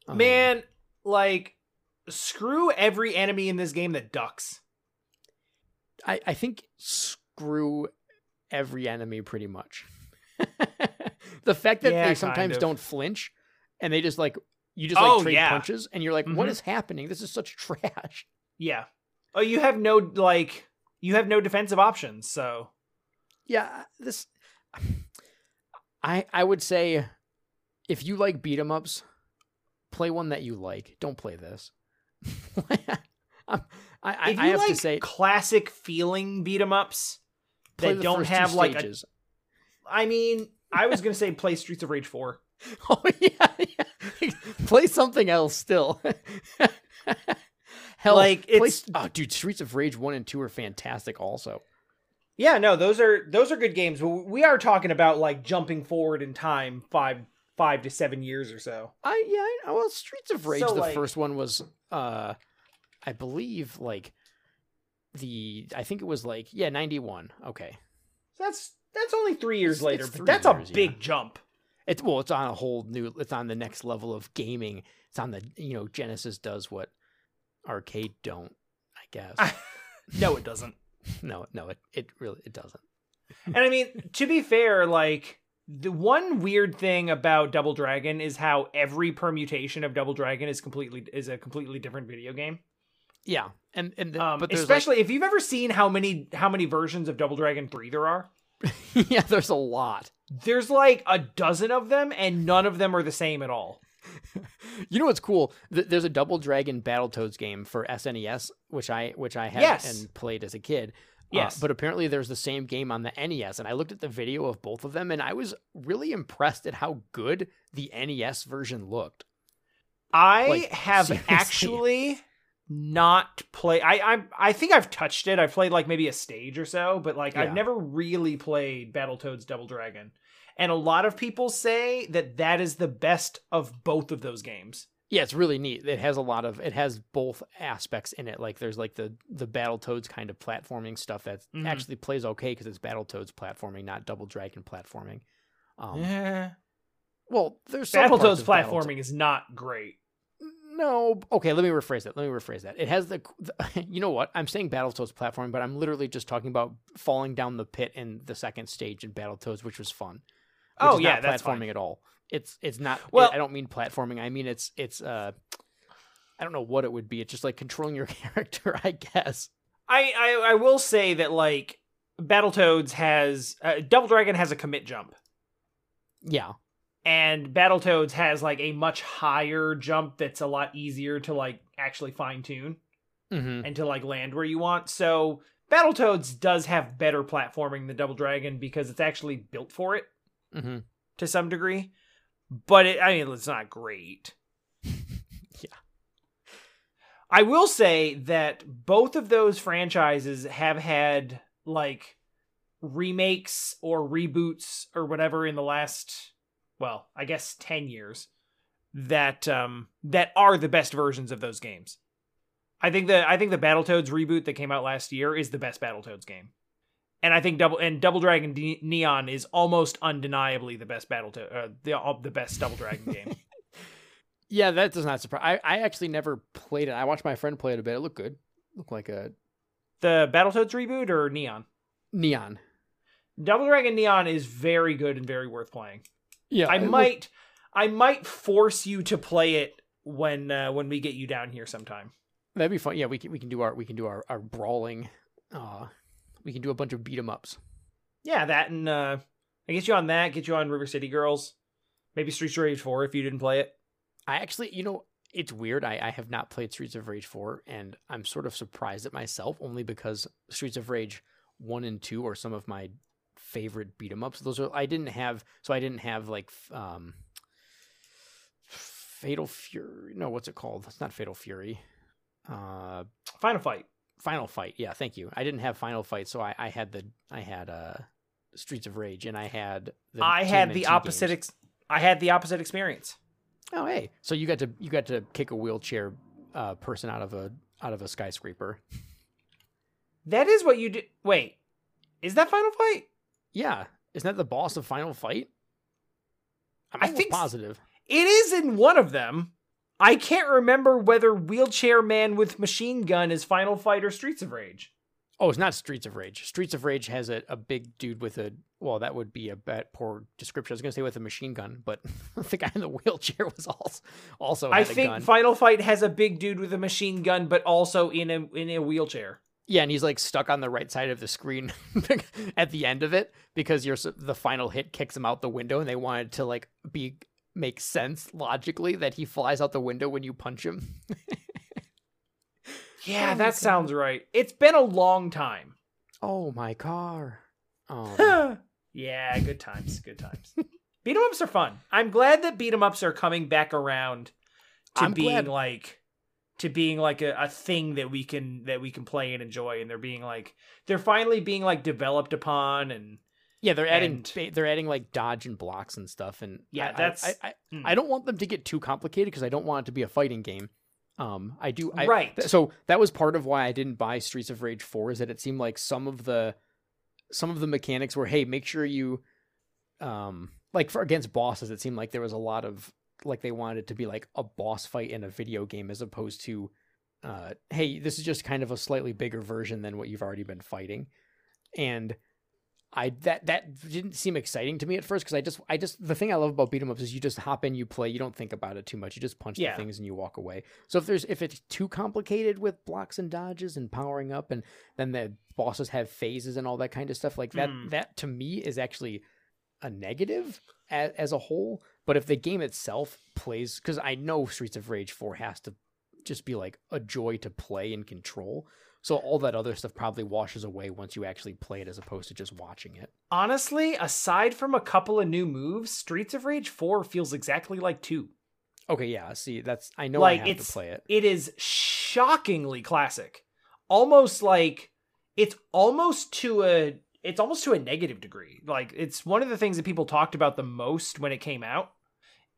Um, Man, like screw every enemy in this game that ducks. I, I think screw every enemy pretty much. the fact that Yeah, they sometimes of. don't flinch and they just like you just like Oh, trade yeah. punches and you're like, what Mhm. is happening? This is such trash. Yeah. Oh, you have no like you have no defensive options, so Yeah, this I I would say if you like beat 'em ups, play one that you like. Don't play this. I'm- I I, if you I have like to say classic feeling beat 'em ups that don't have like a, stages. I mean, I was gonna say play Streets of Rage 4. Oh yeah, yeah. play something else still. Hell, Like, play, it's- oh, dude, Streets of Rage one and two are fantastic. Also, Yeah, no, those are those are good games. We are talking about like jumping forward in time five five to seven years or so. I yeah, I, well, Streets of Rage, So, the like- first one was, uh, I believe like the I think it was like yeah ninety one. Okay, So that's that's only three years It's- later, it's but three that's years, a yeah. big jump. it's well, it's on a whole new. It's on the next level of gaming. It's on the you know Genesis does what arcade don't. I guess no, it doesn't. no, no, it it really it doesn't. and I mean, to be fair, like the one weird thing about Double Dragon is how every permutation of Double Dragon is completely is a completely different video game. Yeah, and and the, Um, but especially if you've ever seen how many how many versions of Double Dragon Three there are. yeah, there's a lot. There's like a dozen of them, and none of them are the same at all. You know what's cool? Th- There's a Double Dragon Battletoads game for SNES, which I which I had Yes. and played as a kid. Uh, Yes. but apparently there's the same game on the NES, and I looked at the video of both of them, and I was really impressed at how good the NES version looked. I Like, have seriously. actually not played I I I think I've touched it. I've played like maybe a stage or so, but like Yeah. I've never really played Battletoads Double Dragon. And a lot of people say that that is the best of both of those games. Yeah, it's really neat. It has a lot of it has both aspects in it. Like there's like the the Battletoads kind of platforming stuff that Mhm. actually plays okay because it's Battletoads platforming, not Double Dragon platforming. Um, Eh. Well, there's Battletoads of Battletoads- platforming is not great. No, okay. Let me rephrase that. Let me rephrase that. It has the, the you know what? I'm saying Battletoads platforming, but I'm literally just talking about falling down the pit in the second stage in Battletoads, which was fun. Oh, yeah, not that's platforming fine. at all. It's it's not. Well- I don't mean platforming. I mean it's it's uh, I don't know what it would be. It's just like controlling your character, I guess. I, I I will say that like Battletoads has uh, Double Dragon has a commit jump, Yeah, and Battletoads has like a much higher jump that's a lot easier to like actually fine tune mm-hmm. and to like land where you want. So Battletoads does have better platforming than Double Dragon because it's actually built for it Mm-hmm. to some degree. But it, I mean, it's not great. Yeah. I will say that both of those franchises have had like remakes or reboots or whatever in the last well, I guess 10 years that um that are the best versions of those games. I think the I think the Battletoads reboot that came out last year is the best Battletoads game. And I think Double and Double Dragon Neon is almost undeniably the best Battletoad uh, the uh, the best Double Dragon game. Yeah, that does not surprise. I I actually never played it. I watched my friend play it a bit. It looked good. Looked like a the Battletoads reboot or Neon? neon. Double Dragon Neon is very good and very worth playing. Yeah, I looked- might I might force you to play it when uh, when we get you down here sometime. That'd be fun. Yeah, we can we can do our we can do our our brawling. Uh, we can do a bunch of beat 'em ups. Yeah, that and uh I get you on that, get you on River City Girls. Maybe Streets of Rage 4 if you didn't play it. I actually, you know, it's weird. I, I have not played Streets of Rage 4, and I'm sort of surprised at myself only because Streets of Rage 1 and 2 are some of my favorite beat 'em ups. Those are I didn't have so I didn't have like um Fatal Fury. No, what's it called? It's not Fatal Fury. Uh Final Fight. Final Fight. Yeah, thank you. I didn't have Final Fight, so I, I had the I had uh Streets of Rage and I had the I had the opposite ex- I had the opposite experience. Oh, hey. So you got to you got to kick a wheelchair uh, person out of a out of a skyscraper. That is what you did. Wait. Is that Final Fight? Yeah, isn't that the boss of Final Fight? I'm I think positive. It is in one of them. I can't remember whether Wheelchair Man with Machine Gun is Final Fight or Streets of Rage. Oh, it's not Streets of Rage. Streets of Rage has a, a big dude with a well, that would be a bad poor description. I was gonna say with a machine gun, but the guy in the wheelchair was also also I think gun. Final Fight has a big dude with a machine gun, but also in a in a wheelchair. Yeah, and he's like stuck on the right side of the screen at the end of it because you're the final hit kicks him out the window, and they wanted to like be make sense logically that he flies out the window when you punch him. Yeah, Oh that sounds right. It's been a long time. Oh my car. Oh. yeah, good times, good times. beat 'em ups are fun. I'm glad that beat 'em ups are coming back around to I'm being glad- like to being like a, a thing that we can that we can play and enjoy and they're being like they're finally being like developed upon and yeah, they're adding And- they're adding like dodge and blocks and stuff, and Yeah, I- I- that's- I, I, Hmm. I don't want them to get too complicated because I don't want it to be a fighting game. Um, I do. I, Right. th- so that was part of why I didn't buy Streets of Rage Four is that it seemed like some of the some of the mechanics were, hey, make sure you, um, like for against bosses, it seemed like there was a lot of like they wanted it to be like a boss fight in a video game as opposed to, uh, hey, this is just kind of a slightly bigger version than what you've already been fighting, and I that that didn't seem exciting to me at first because I just I just the thing I love about beat 'em ups is you just hop in, you play, you don't think about it too much, you just punch Yeah. the things and you walk away. So if there's if it's too complicated with blocks and dodges and powering up, and then the bosses have phases and all that kind of stuff like that, Hmm. that to me is actually a negative as, as a whole. But if the game itself plays, because I know Streets of Rage Four has to just be like a joy to play and control. So all that other stuff probably washes away once you actually play it as opposed to just watching it. honestly, aside from a couple of new moves, Streets of Rage 4 feels exactly like 2. Okay, yeah. See, that's I know Like, I have to play it. It is shockingly classic. Almost like it's almost to a it's almost to a negative degree. Like it's one of the things that people talked about the most when it came out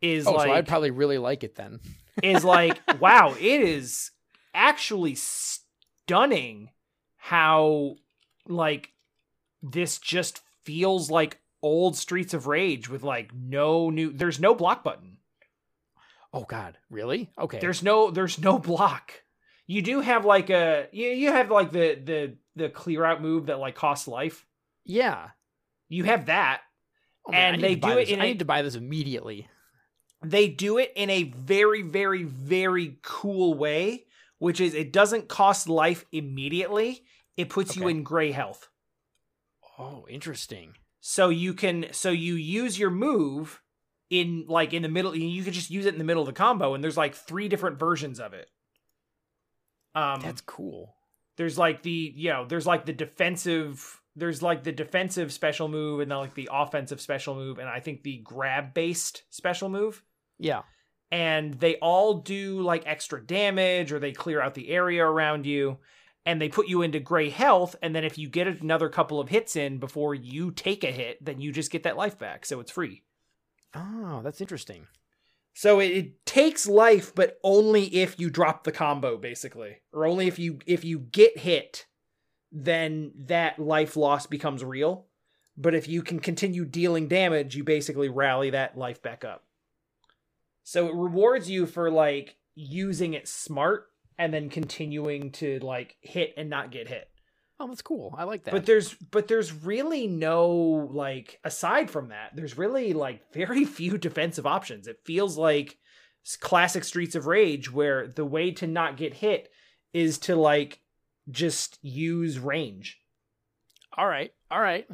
is Oh, like so I'd probably really like it then. is like wow, it is actually stunning how like this just feels like old Streets of Rage with like no new there's no block button. Oh God, really? Okay. There's no there's no block. You do have like a you, you have like the the the clear out move that like costs life. yeah. You have that. Oh, man, And they do it I a- need to buy this immediately. They do it in a very very very cool way, which is it doesn't cost life immediately. It puts you in gray health. Oh, interesting. So you can so you use your move in like in the middle you can just use it in the middle of the combo and there's like three different versions of it. Um That's cool. there's like the you know there's like the defensive there's like the defensive special move and then like the offensive special move and i think the grab based special move Yeah. And they all do like extra damage or they clear out the area around you and they put you into gray health and then if you get another couple of hits in before you take a hit then you just get that life back so it's free. Oh, that's interesting. so it, it takes life but only if you drop the combo basically or only if you if you get hit then that life loss becomes real. But if you can continue dealing damage you basically rally that life back up so it rewards you for like using it smart and then continuing to like hit and not get hit Oh, that's cool. I like that. but there's but there's really no like aside from that there's really like very few defensive options it feels like classic streets of rage where the way to not get hit is to like just use range all right. All right.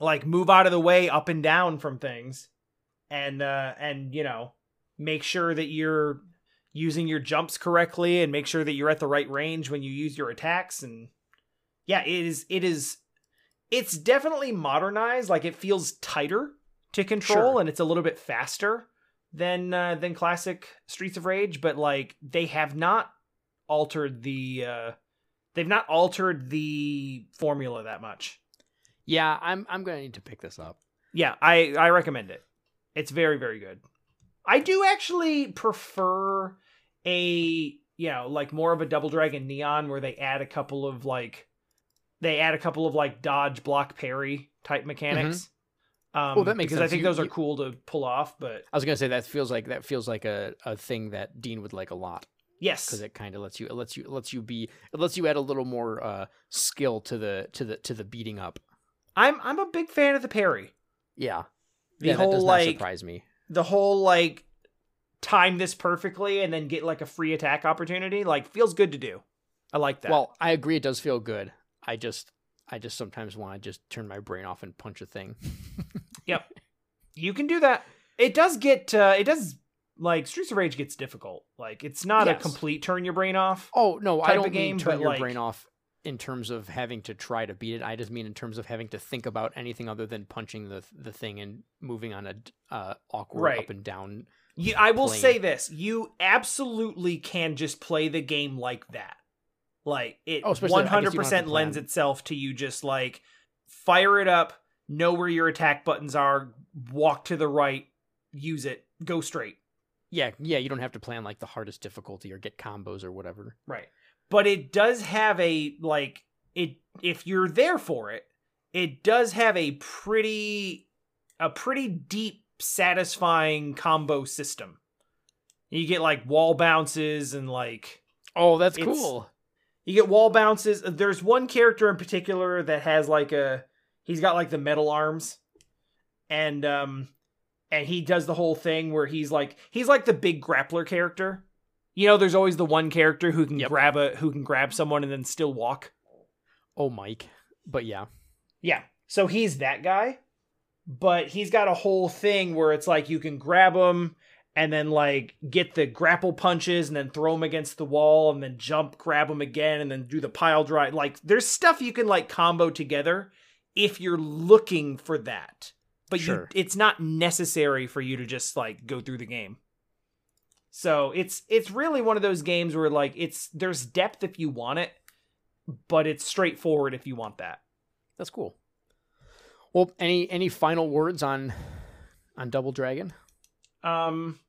like move out of the way up and down from things and uh and you know make sure that you're using your jumps correctly and make sure that you're at the right range when you use your attacks and yeah it is it is it's definitely modernized like it feels tighter to control Sure. and it's a little bit faster than uh, than classic streets of rage but like they have not altered the uh they've not altered the formula that much Yeah, I'm I'm gonna need to pick this up. yeah, I I recommend it. It's very very good. I do actually prefer a you know like more of a Double Dragon Neon where they add a couple of like they add a couple of like dodge block parry type mechanics. Um, Well, that makes because I think You- those are you- cool to pull off. But I was gonna say that feels like that feels like a, a thing that Dean would like a lot yes, because it kind of lets you it lets you it lets you be it lets you add a little more uh skill to the to the to the beating up. I'm I'm a big fan of the parry. Yeah, The yeah, whole that does like surprise me. The whole like time this perfectly and then get like a free attack opportunity like feels good to do. I like that. Well, I agree. It does feel good. I just I just sometimes want to just turn my brain off and punch a thing. Yep you can do that. It does get uh it does like Streets of Rage gets difficult. Like it's not a complete turn your brain off. Oh no, I don't game, mean turn but, your like- brain off in terms of having to try to beat it. I just mean in terms of having to think about anything other than punching the the thing and moving on a uh, awkward Right. up and down. You, I will Plain. say this, you absolutely can just play the game like that. Like it Oh, especially, I guess you don't have to 100% lends itself to you just like fire it up, know where your attack buttons are, walk to the right, use it, go straight. Yeah, yeah. You don't have to plan like the hardest difficulty or get combos or whatever. Right. But it does have a like it if you're there for it, it does have a pretty a pretty deep satisfying combo system. You get like wall bounces and like Oh, that's cool. you get wall bounces. There's one character in particular that has like a he's got like the metal arms and um and he does the whole thing where he's like he's like the big grappler character. You know, there's always the one character who can Yep. grab a who can grab someone and then still walk. Oh, Mike. But yeah, Yeah. So he's that guy. But he's got a whole thing where it's like you can grab him and then like get the grapple punches and then throw him against the wall and then jump, grab him again and then do the pile drive. Like there's stuff you can like combo together if you're looking for that. But you, Sure. it's not necessary for you to just like go through the game. So it's it's really one of those games where like it's there's depth if you want it, but it's straightforward if you want that. that's cool. Well, any any final words on on Double Dragon? Um,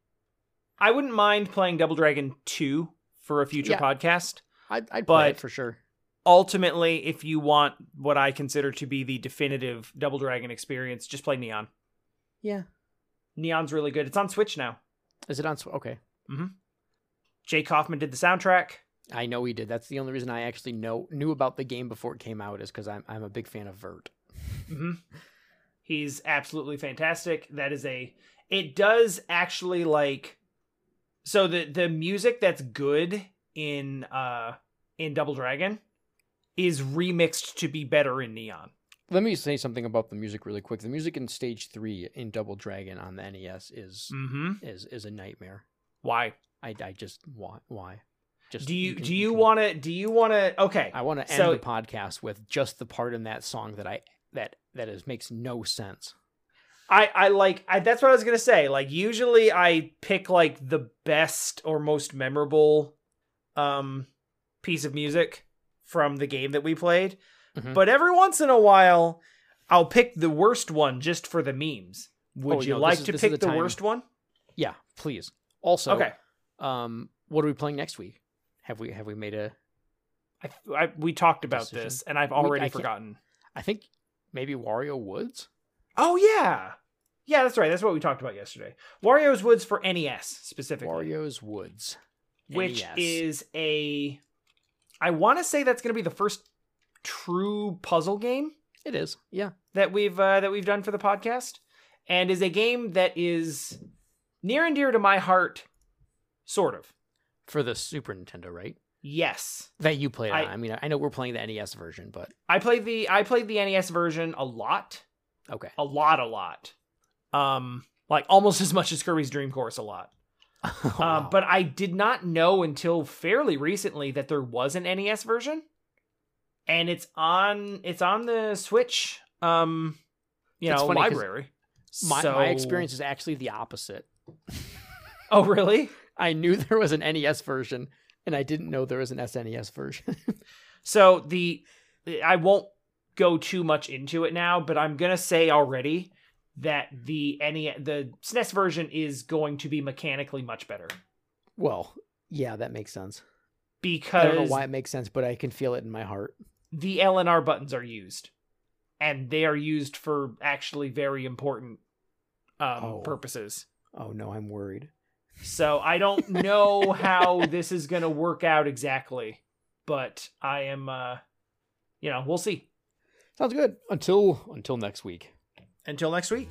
I wouldn't mind playing Double Dragon 2 for a future Yeah. podcast. I'd, I'd But- play it for sure. Ultimately, if you want what I consider to be the definitive Double Dragon experience, just play Neon. Yeah. Neon's really good. It's on Switch now. Is it on? Sw- Okay. Jake Kaufman did the soundtrack. I know he did. That's the only reason I actually know knew about the game before it came out is because I'm I'm a big fan of virt. hmm He's absolutely fantastic. That is a. It does actually like. So the the music that's good in uh in Double Dragon is remixed to be better in Neon. Let me say something about the music really quick. The music in Stage Three in Double Dragon on the NES is Mm-hmm. is is a nightmare. Why? I, I just why why just Do you, can- do you can- want to do you want to okay I want to end so- the podcast with just the part in that song that I that that is makes no sense. I I like I that's what I was going to say like usually I pick like the best or most memorable um piece of music from the game that we played Mhm. but every once in a while I'll pick the worst one just for the memes would Oh, you no, like is- to pick the the worst one Yeah, please. Also, okay um, what are we playing next week? Have we have we made a? I, I we talked about Decision. this and I've already I forgotten I think maybe Wario Woods. oh yeah yeah that's right that's what we talked about yesterday Wario's Woods for NES specifically Wario's Woods, which NES. is a I want to say that's going to be the first true puzzle game it is. Yeah, that we've uh, that we've done for the podcast and is a game that is near and dear to my heart sort of. for the Super Nintendo, right? Yes. That you played. I- on. I mean, I know we're playing the NES version, but I played the I played the NES version a lot. okay. A lot a lot. Um like almost as much as Kirby's Dream Course a lot. Oh, Um, wow. but I did not know until fairly recently that there was an NES version, and it's on it's on the Switch, um, you It's know, library. my So- my experience is actually the opposite. Oh, really? I knew there was an NES version, and I didn't know there was an SNES version. So the I won't go too much into it now, but I'm gonna say already that the NES the SNES version is going to be mechanically much better well, yeah, that makes sense. Because I don't know why it makes sense, but I can feel it in my heart. the L and R buttons are used, and they are used for actually very important um, Oh. purposes. Oh no, I'm worried. So I don't know how this is going to work out exactly, but I am, uh, you know, we'll see. Sounds good. Until until next week. Until next week.